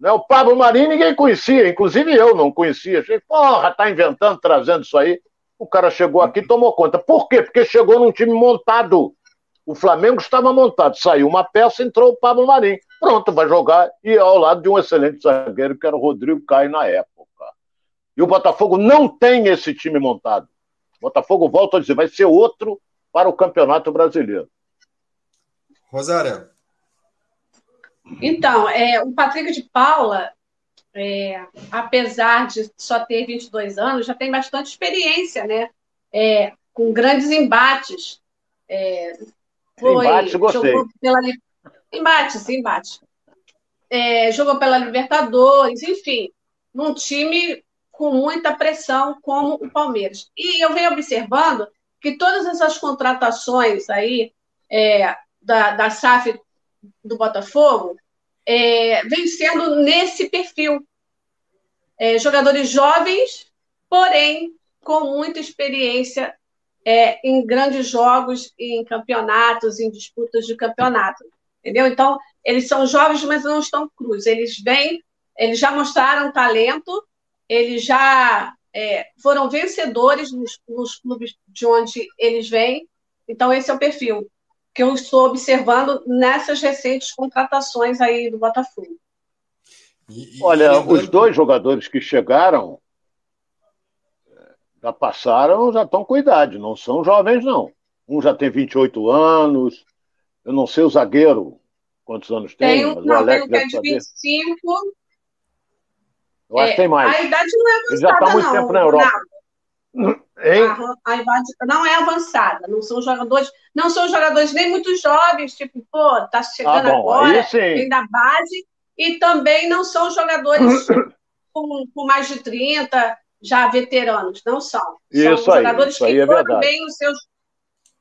S2: Né? O Pablo Marinho ninguém conhecia, inclusive eu não conhecia. Achei, porra, tá inventando, trazendo isso aí. O cara chegou aqui e tomou conta. Por quê? Porque chegou num time montado. O Flamengo estava montado. Saiu uma peça, entrou o Pablo Marinho. Pronto, vai jogar. E ao lado de um excelente zagueiro, que era o Rodrigo Caio na época. E o Botafogo não tem esse time montado. Botafogo, volta a dizer, vai ser outro para o Campeonato Brasileiro.
S1: Rosária.
S3: Então, é, o Patrick de Paula, é, apesar de só ter 22 anos, já tem bastante experiência, né? É, com grandes embates. É,
S2: foi, embate, gostei. Jogou
S3: pela, embate, sim, embate. É, jogou pela Libertadores, enfim, num time com muita pressão, como o Palmeiras. E eu venho observando que todas essas contratações aí é, da, da SAF do Botafogo é, vem sendo nesse perfil. É, jogadores jovens, porém com muita experiência é, em grandes jogos, em campeonatos, em disputas de campeonato. Entendeu? Então, eles são jovens, mas não estão cruz. Eles vêm, eles já mostraram talento, eles já é, foram vencedores nos, nos, clubes de onde eles vêm. Então, esse é o perfil que eu estou observando nessas recentes contratações aí do Botafogo.
S2: E, Olha, os dois jogadores que chegaram já passaram, já estão com idade, não são jovens, não. Um já tem 28 anos, eu não sei o zagueiro quantos anos tem,
S3: tem mas não, o Alex tem um que é de 25.
S2: Eu acho que tem mais.
S3: A idade não é avançada, Ele já está muito não, tempo na Europa. Hein? A, idade não é avançada, não são jogadores, não são jogadores nem muito jovens, tipo, pô, tá chegando ah, bom, agora, vem da base, e também não são jogadores com, com mais de 30, já veteranos, não são.
S2: Isso
S3: são
S2: aí,
S3: jogadores
S2: isso que é
S3: foram bem nos seus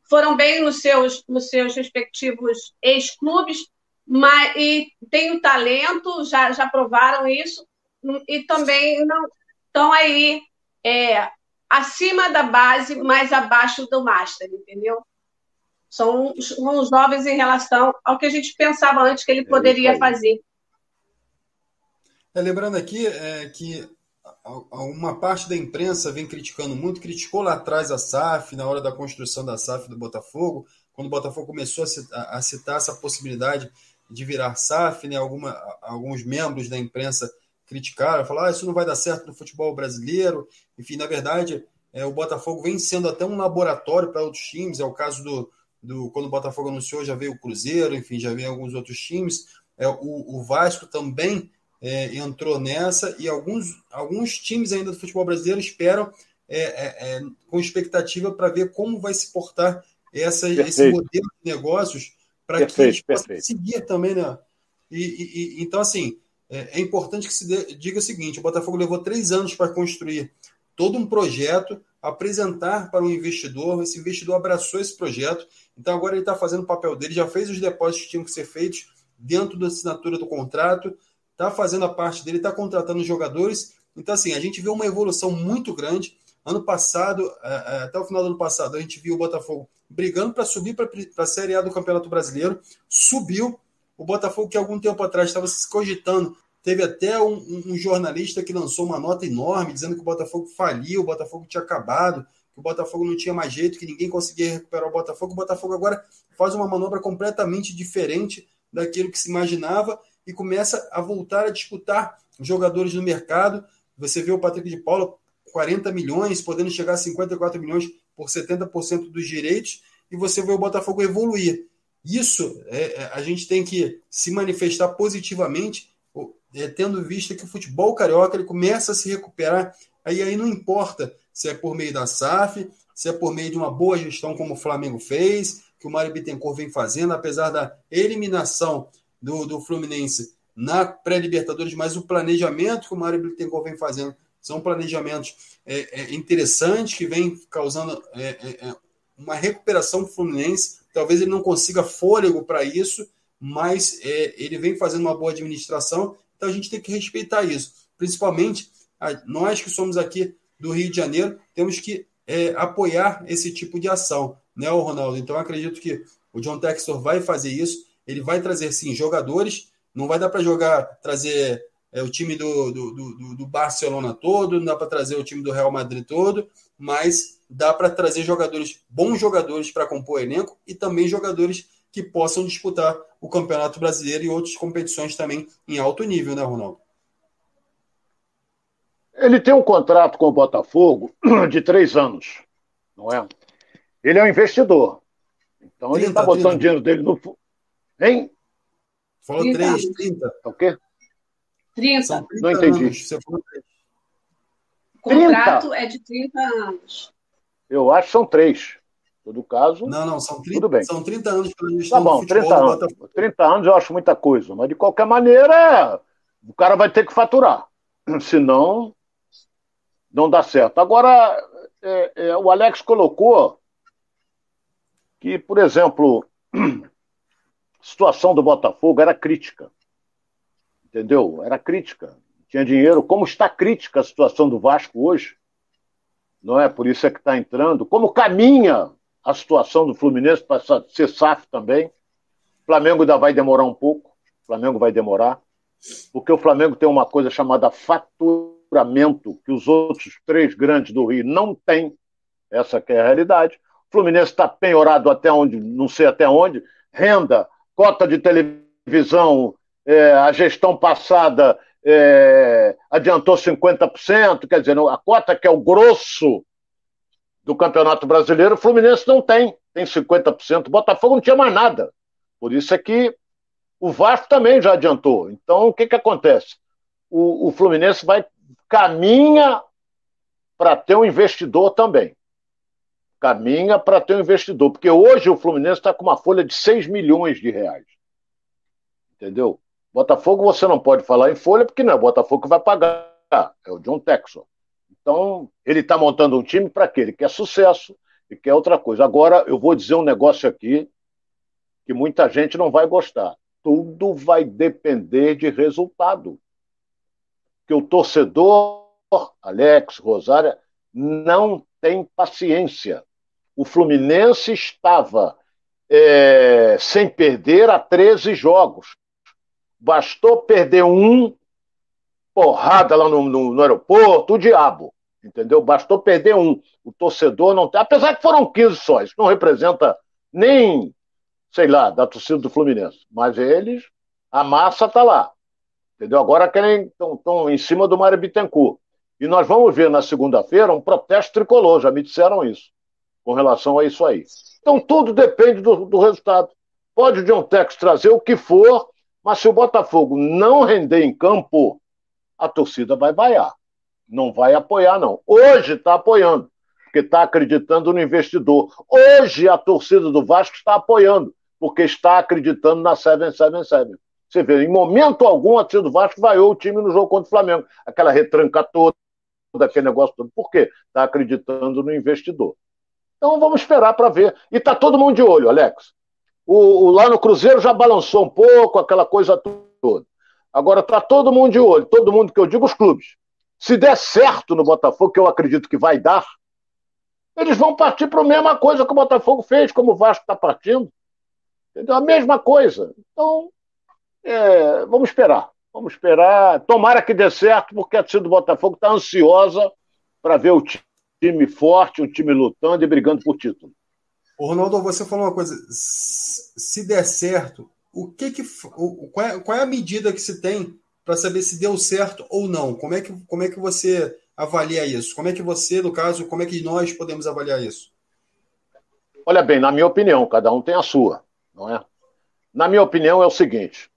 S3: foram bem nos seus nos seus respectivos ex-clubes, mas e tem o talento, já já provaram isso e também não estão aí é, acima da base, mas abaixo do master, entendeu? São, são jovens em relação ao que a gente pensava antes que ele é poderia é fazer.
S1: É, lembrando aqui é, que uma parte da imprensa vem criticando muito, criticou lá atrás a SAF, na hora da construção da SAF do Botafogo, quando o Botafogo começou a citar, a citar essa possibilidade de virar SAF, né, alguma, alguns membros da imprensa criticaram, falaram, ah, isso não vai dar certo no futebol brasileiro. Enfim, na verdade, é, o Botafogo vem sendo até um laboratório para outros times, é o caso do, do quando o Botafogo anunciou, já veio o Cruzeiro, enfim, já veio alguns outros times. É, o, o Vasco também é, entrou nessa e alguns, alguns times ainda do futebol brasileiro esperam é, é, é com expectativa para ver como vai se portar essa, esse modelo de negócios para que eles possam seguir também, né? E, e, e então, assim, é, é, importante que se diga o seguinte: o Botafogo levou três anos para construir todo um projeto, apresentar para um investidor, esse investidor abraçou esse projeto, então agora ele está fazendo o papel dele, já fez os depósitos que tinham que ser feitos dentro da assinatura do contrato, está fazendo a parte dele, está contratando jogadores. Então, assim, a gente vê uma evolução muito grande. Ano passado, é, é, até o final do ano passado, a gente viu o Botafogo brigando para subir para a Série A do Campeonato Brasileiro, subiu. O Botafogo, que algum tempo atrás estava se cogitando, teve até um, um, jornalista que lançou uma nota enorme dizendo que o Botafogo faliu, o Botafogo tinha acabado, que o Botafogo não tinha mais jeito, que ninguém conseguia recuperar o Botafogo. O Botafogo agora faz uma manobra completamente diferente daquilo que se imaginava e começa a voltar a disputar jogadores no mercado. Você vê o Patrick de Paula, 40 milhões, podendo chegar a 54 milhões por 70% dos direitos, e você vê o Botafogo evoluir. Isso é, é, a gente tem que se manifestar positivamente, é, tendo visto que o futebol carioca ele começa a se recuperar. Aí, aí não importa se é por meio da SAF, se é por meio de uma boa gestão como o Flamengo fez, que o Mário Bittencourt vem fazendo, apesar da eliminação do, do Fluminense na pré-Libertadores, mas o planejamento que o Mário Bittencourt vem fazendo são planejamentos é, é, interessantes que vêm causando é, é, é uma recuperação do Fluminense. Talvez ele não consiga fôlego para isso, mas é, ele vem fazendo uma boa administração, então a gente tem que respeitar isso. Principalmente nós que somos aqui do Rio de Janeiro, temos que apoiar esse tipo de ação, né, Ronaldo? Então acredito que o John Textor vai fazer isso ele vai trazer, sim, jogadores. Não vai dar para jogar, trazer é, o time do, do, do, do, Barcelona todo, não dá para trazer o time do Real Madrid todo, mas dá para trazer jogadores, bons jogadores para compor o elenco e também jogadores que possam disputar o Campeonato Brasileiro e outras competições também em alto nível, né, Ronaldo?
S2: Ele tem um contrato com o Botafogo de três anos, não é? Ele é um investidor. Então 30, ele está botando 30. dinheiro dele no, Hein?
S1: Falou 30 3, 30.
S2: O quê?
S3: 30. 30
S2: Não entendi. Anos, você
S3: falou 3. O contrato 30? é de 30 anos.
S2: Eu acho que são 3. Todo caso.
S1: Não, não, são 30, Tudo bem. São 30 anos
S2: para Tá bom, 30 anos. 30 anos eu acho muita coisa, mas de qualquer maneira, o cara vai ter que faturar. Senão, não dá certo. Agora, é, é, o Alex colocou que, por exemplo, situação do Botafogo era crítica. Entendeu? Era crítica. Tinha dinheiro. Como está crítica a situação do Vasco hoje? Não é? Por isso é que está entrando. Como caminha a situação do Fluminense para ser SAF também. O Flamengo ainda vai demorar um pouco. O Flamengo vai demorar. Porque o Flamengo tem uma coisa chamada faturamento, que os outros três grandes do Rio não têm. Essa é a realidade. O Fluminense está penhorado até onde, não sei até onde, renda cota de televisão, é, a gestão passada é, adiantou 50%, quer dizer, a cota que é o grosso do Campeonato Brasileiro, o Fluminense não tem, tem 50%, o Botafogo não tinha mais nada. Por isso é que o Vasco também já adiantou. Então, o que, que acontece? O, o Fluminense vai caminha para ter um investidor também. Caminha para ter um investidor, porque hoje o Fluminense está com uma folha de 6 milhões de reais. Entendeu? Botafogo você não pode falar em folha, porque não é o Botafogo que vai pagar, é o John Texon. Então, ele está montando um time para quê? Ele quer sucesso e quer outra coisa. Agora, eu vou dizer um negócio aqui que muita gente não vai gostar. Tudo vai depender de resultado. Que o torcedor, Alex, Rosária, não tem paciência. O Fluminense estava é, sem perder há 13 jogos. Bastou perder um, porrada lá no, no, no aeroporto, o diabo. Entendeu? Bastou perder um. O torcedor não tem. Apesar que foram 15 só, isso não representa nem, sei lá, da torcida do Fluminense. Mas eles, a massa está lá. Entendeu? Agora querem estão em cima do Mário Bittencourt. E nós vamos ver na segunda-feira um protesto tricolor, já me disseram isso, com relação a isso aí. Então tudo depende do, do resultado. Pode o John Tex trazer o que for, mas se o Botafogo não render em campo, a torcida vai vaiar. Não vai apoiar, não. Hoje está apoiando, porque está acreditando no investidor. Hoje a torcida do Vasco está apoiando, porque está acreditando na 777. Você vê, em momento algum a torcida do Vasco vaiou o time no jogo contra o Flamengo. Aquela retranca toda, aquele negócio todo. Por quê? Está acreditando no investidor. Então vamos esperar para ver. E está todo mundo de olho, Alex. O, o, lá no Cruzeiro já balançou um pouco, aquela coisa toda. Agora está todo mundo de olho, todo mundo que eu digo, os clubes. Se der certo no Botafogo, que eu acredito que vai dar, eles vão partir para a mesma coisa que o Botafogo fez, como o Vasco está partindo. Entendeu? A mesma coisa. Então, é, vamos esperar. Vamos esperar. Tomara que dê certo, porque a torcida do Botafogo está ansiosa para ver o time forte, um time lutando e brigando por título.
S1: Ronaldo, você falou uma coisa. Se der certo, o que que qual é, qual é a medida que se tem para saber se deu certo ou não? Como é que como é que você avalia isso? Como é que você, no caso, como é que nós podemos avaliar isso?
S2: Olha bem, na minha opinião, cada um tem a sua, não é? Na minha opinião é o seguinte: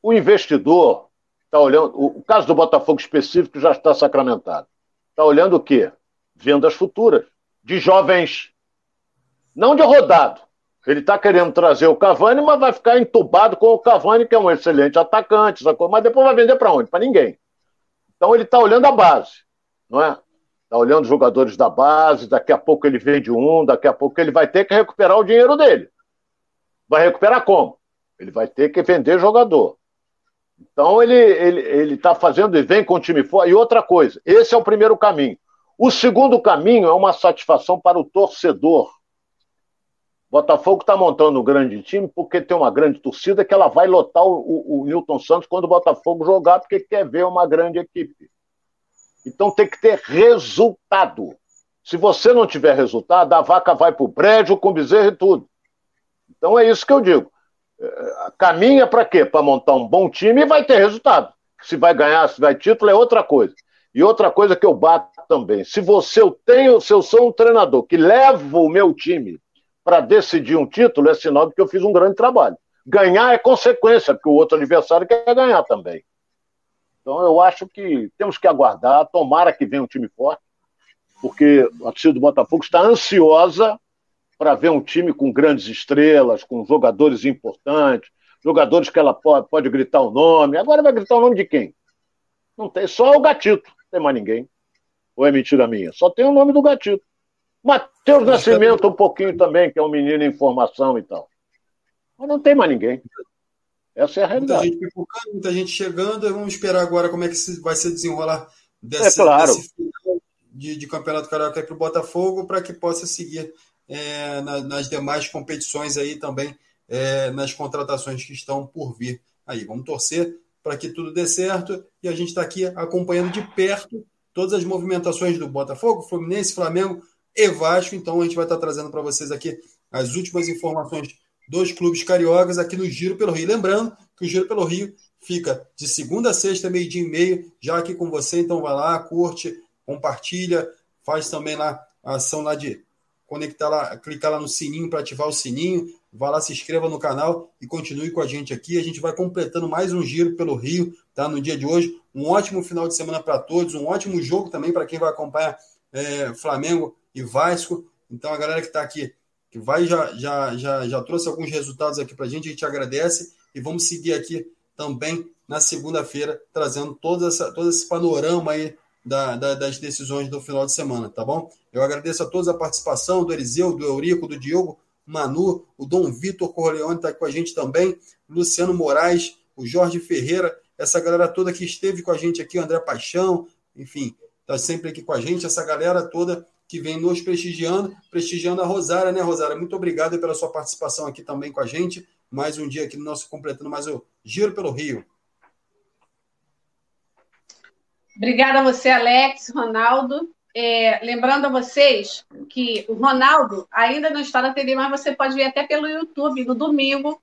S2: o investidor está olhando, o caso do Botafogo específico já está sacramentado. Está olhando o quê? Vendas futuras de jovens, não de rodado, ele está querendo trazer o Cavani, mas vai ficar entubado com o Cavani, que é um excelente atacante, sacou? mas depois vai vender para onde? Para ninguém. Então ele está olhando a base, não é? Está olhando os jogadores da base, daqui a pouco ele vende um, daqui a pouco ele vai ter que recuperar o dinheiro dele. Vai recuperar como? Ele vai ter que vender jogador. Então ele ele ele está fazendo e vem com o time fora. E outra coisa, esse é o primeiro caminho. O segundo caminho é uma satisfação para o torcedor Botafogo está montando um grande time porque tem uma grande torcida que ela vai lotar o, o, o Newton Santos quando o Botafogo jogar, porque quer ver uma grande equipe. Então tem que ter resultado. Se você não tiver resultado, a vaca vai para o prédio com bezerro e tudo. Então é isso que eu digo. É, caminha para quê? Para montar um bom time e vai ter resultado. Se vai ganhar, se vai título, é outra coisa. E outra coisa que eu bato também. Se você eu tenho, se eu sou um treinador que leva o meu time para decidir um título é sinal de que eu fiz um grande trabalho. Ganhar é consequência, porque o outro adversário quer ganhar também. Então eu acho que temos que aguardar, tomara que venha um time forte, porque a torcida do Botafogo está ansiosa para ver um time com grandes estrelas, com jogadores importantes, jogadores que ela pode, pode gritar o nome. Agora vai gritar o nome de quem? Não tem, só o Gatito, não tem mais ninguém. Ou é mentira minha? Só tem o nome do Gatito. Matheus Nascimento um pouquinho também, que é um menino em formação e tal. Mas não tem mais ninguém. Essa é a realidade.
S1: Muita gente muita gente chegando, e vamos esperar agora como é que vai se desenrolar desse,
S2: é claro.
S1: desse de, de Campeonato Carioca para o Botafogo, para que possa seguir é, na, nas demais competições aí também, é, nas contratações que estão por vir. Aí, vamos torcer para que tudo dê certo e a gente está aqui acompanhando de perto todas as movimentações do Botafogo, Fluminense, Flamengo, e Vasco. Então a gente vai estar trazendo para vocês aqui as últimas informações dos clubes cariocas aqui no Giro pelo Rio. Lembrando que o Giro pelo Rio fica de segunda a sexta, meio-dia e meio, já aqui com você. Então vai lá, curte, compartilha, faz também lá a ação lá de conectar lá, clicar lá no sininho para ativar o sininho. Vá lá, se inscreva no canal e continue com a gente aqui. A gente vai completando mais um giro pelo Rio, tá? No dia de hoje. Um ótimo final de semana para todos, um ótimo jogo também para quem vai acompanhar é, Flamengo e Vasco. Então, a galera que está aqui, que vai já, já, já, já trouxe alguns resultados aqui para a gente, a gente agradece e vamos seguir aqui também na segunda-feira, trazendo todo, essa, todo esse panorama aí da, da, das decisões do final de semana, tá bom? Eu agradeço a todos a participação do Eliseu, do Eurico, do Diogo, Manu, o Dom Vitor Corleone está com a gente também, Luciano Moraes, o Jorge Ferreira, essa galera toda que esteve com a gente aqui, o André Paixão, enfim, está sempre aqui com a gente, essa galera toda que vem nos prestigiando, prestigiando a Rosária, né, Rosária? Muito obrigado pela sua participação aqui também com a gente. Mais um dia aqui no nosso completando mais o Giro pelo Rio.
S3: Obrigada a você, Alex, Ronaldo. É, lembrando a vocês que o Ronaldo ainda não está na TV, mas você pode ver até pelo YouTube no domingo,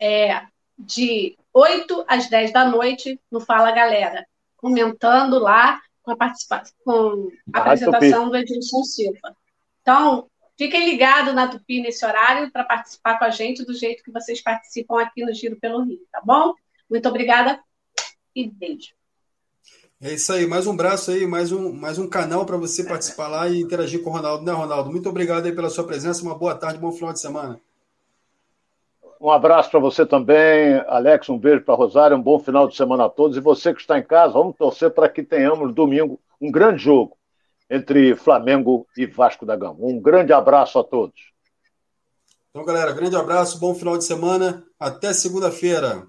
S3: é, de 8 às 10 da noite, no Fala Galera, comentando lá com a participação, com a apresentação do Edilson Silva. Então, fiquem ligados na Tupi nesse horário para participar com a gente do jeito que vocês participam aqui no Giro pelo Rio, tá bom? Muito obrigada e beijo.
S1: É isso aí, mais um braço aí, mais um, mais um canal para você participar lá e interagir com o Ronaldo, né, Ronaldo? Muito obrigado aí pela sua presença, uma boa tarde, bom final de semana.
S2: Um abraço para você também, Alex, um beijo para Rosário, um bom final de semana a todos. E você que está em casa, vamos torcer para que tenhamos domingo um grande jogo entre Flamengo e Vasco da Gama. Um grande abraço a todos.
S1: Então, galera, grande abraço, bom final de semana, até segunda-feira.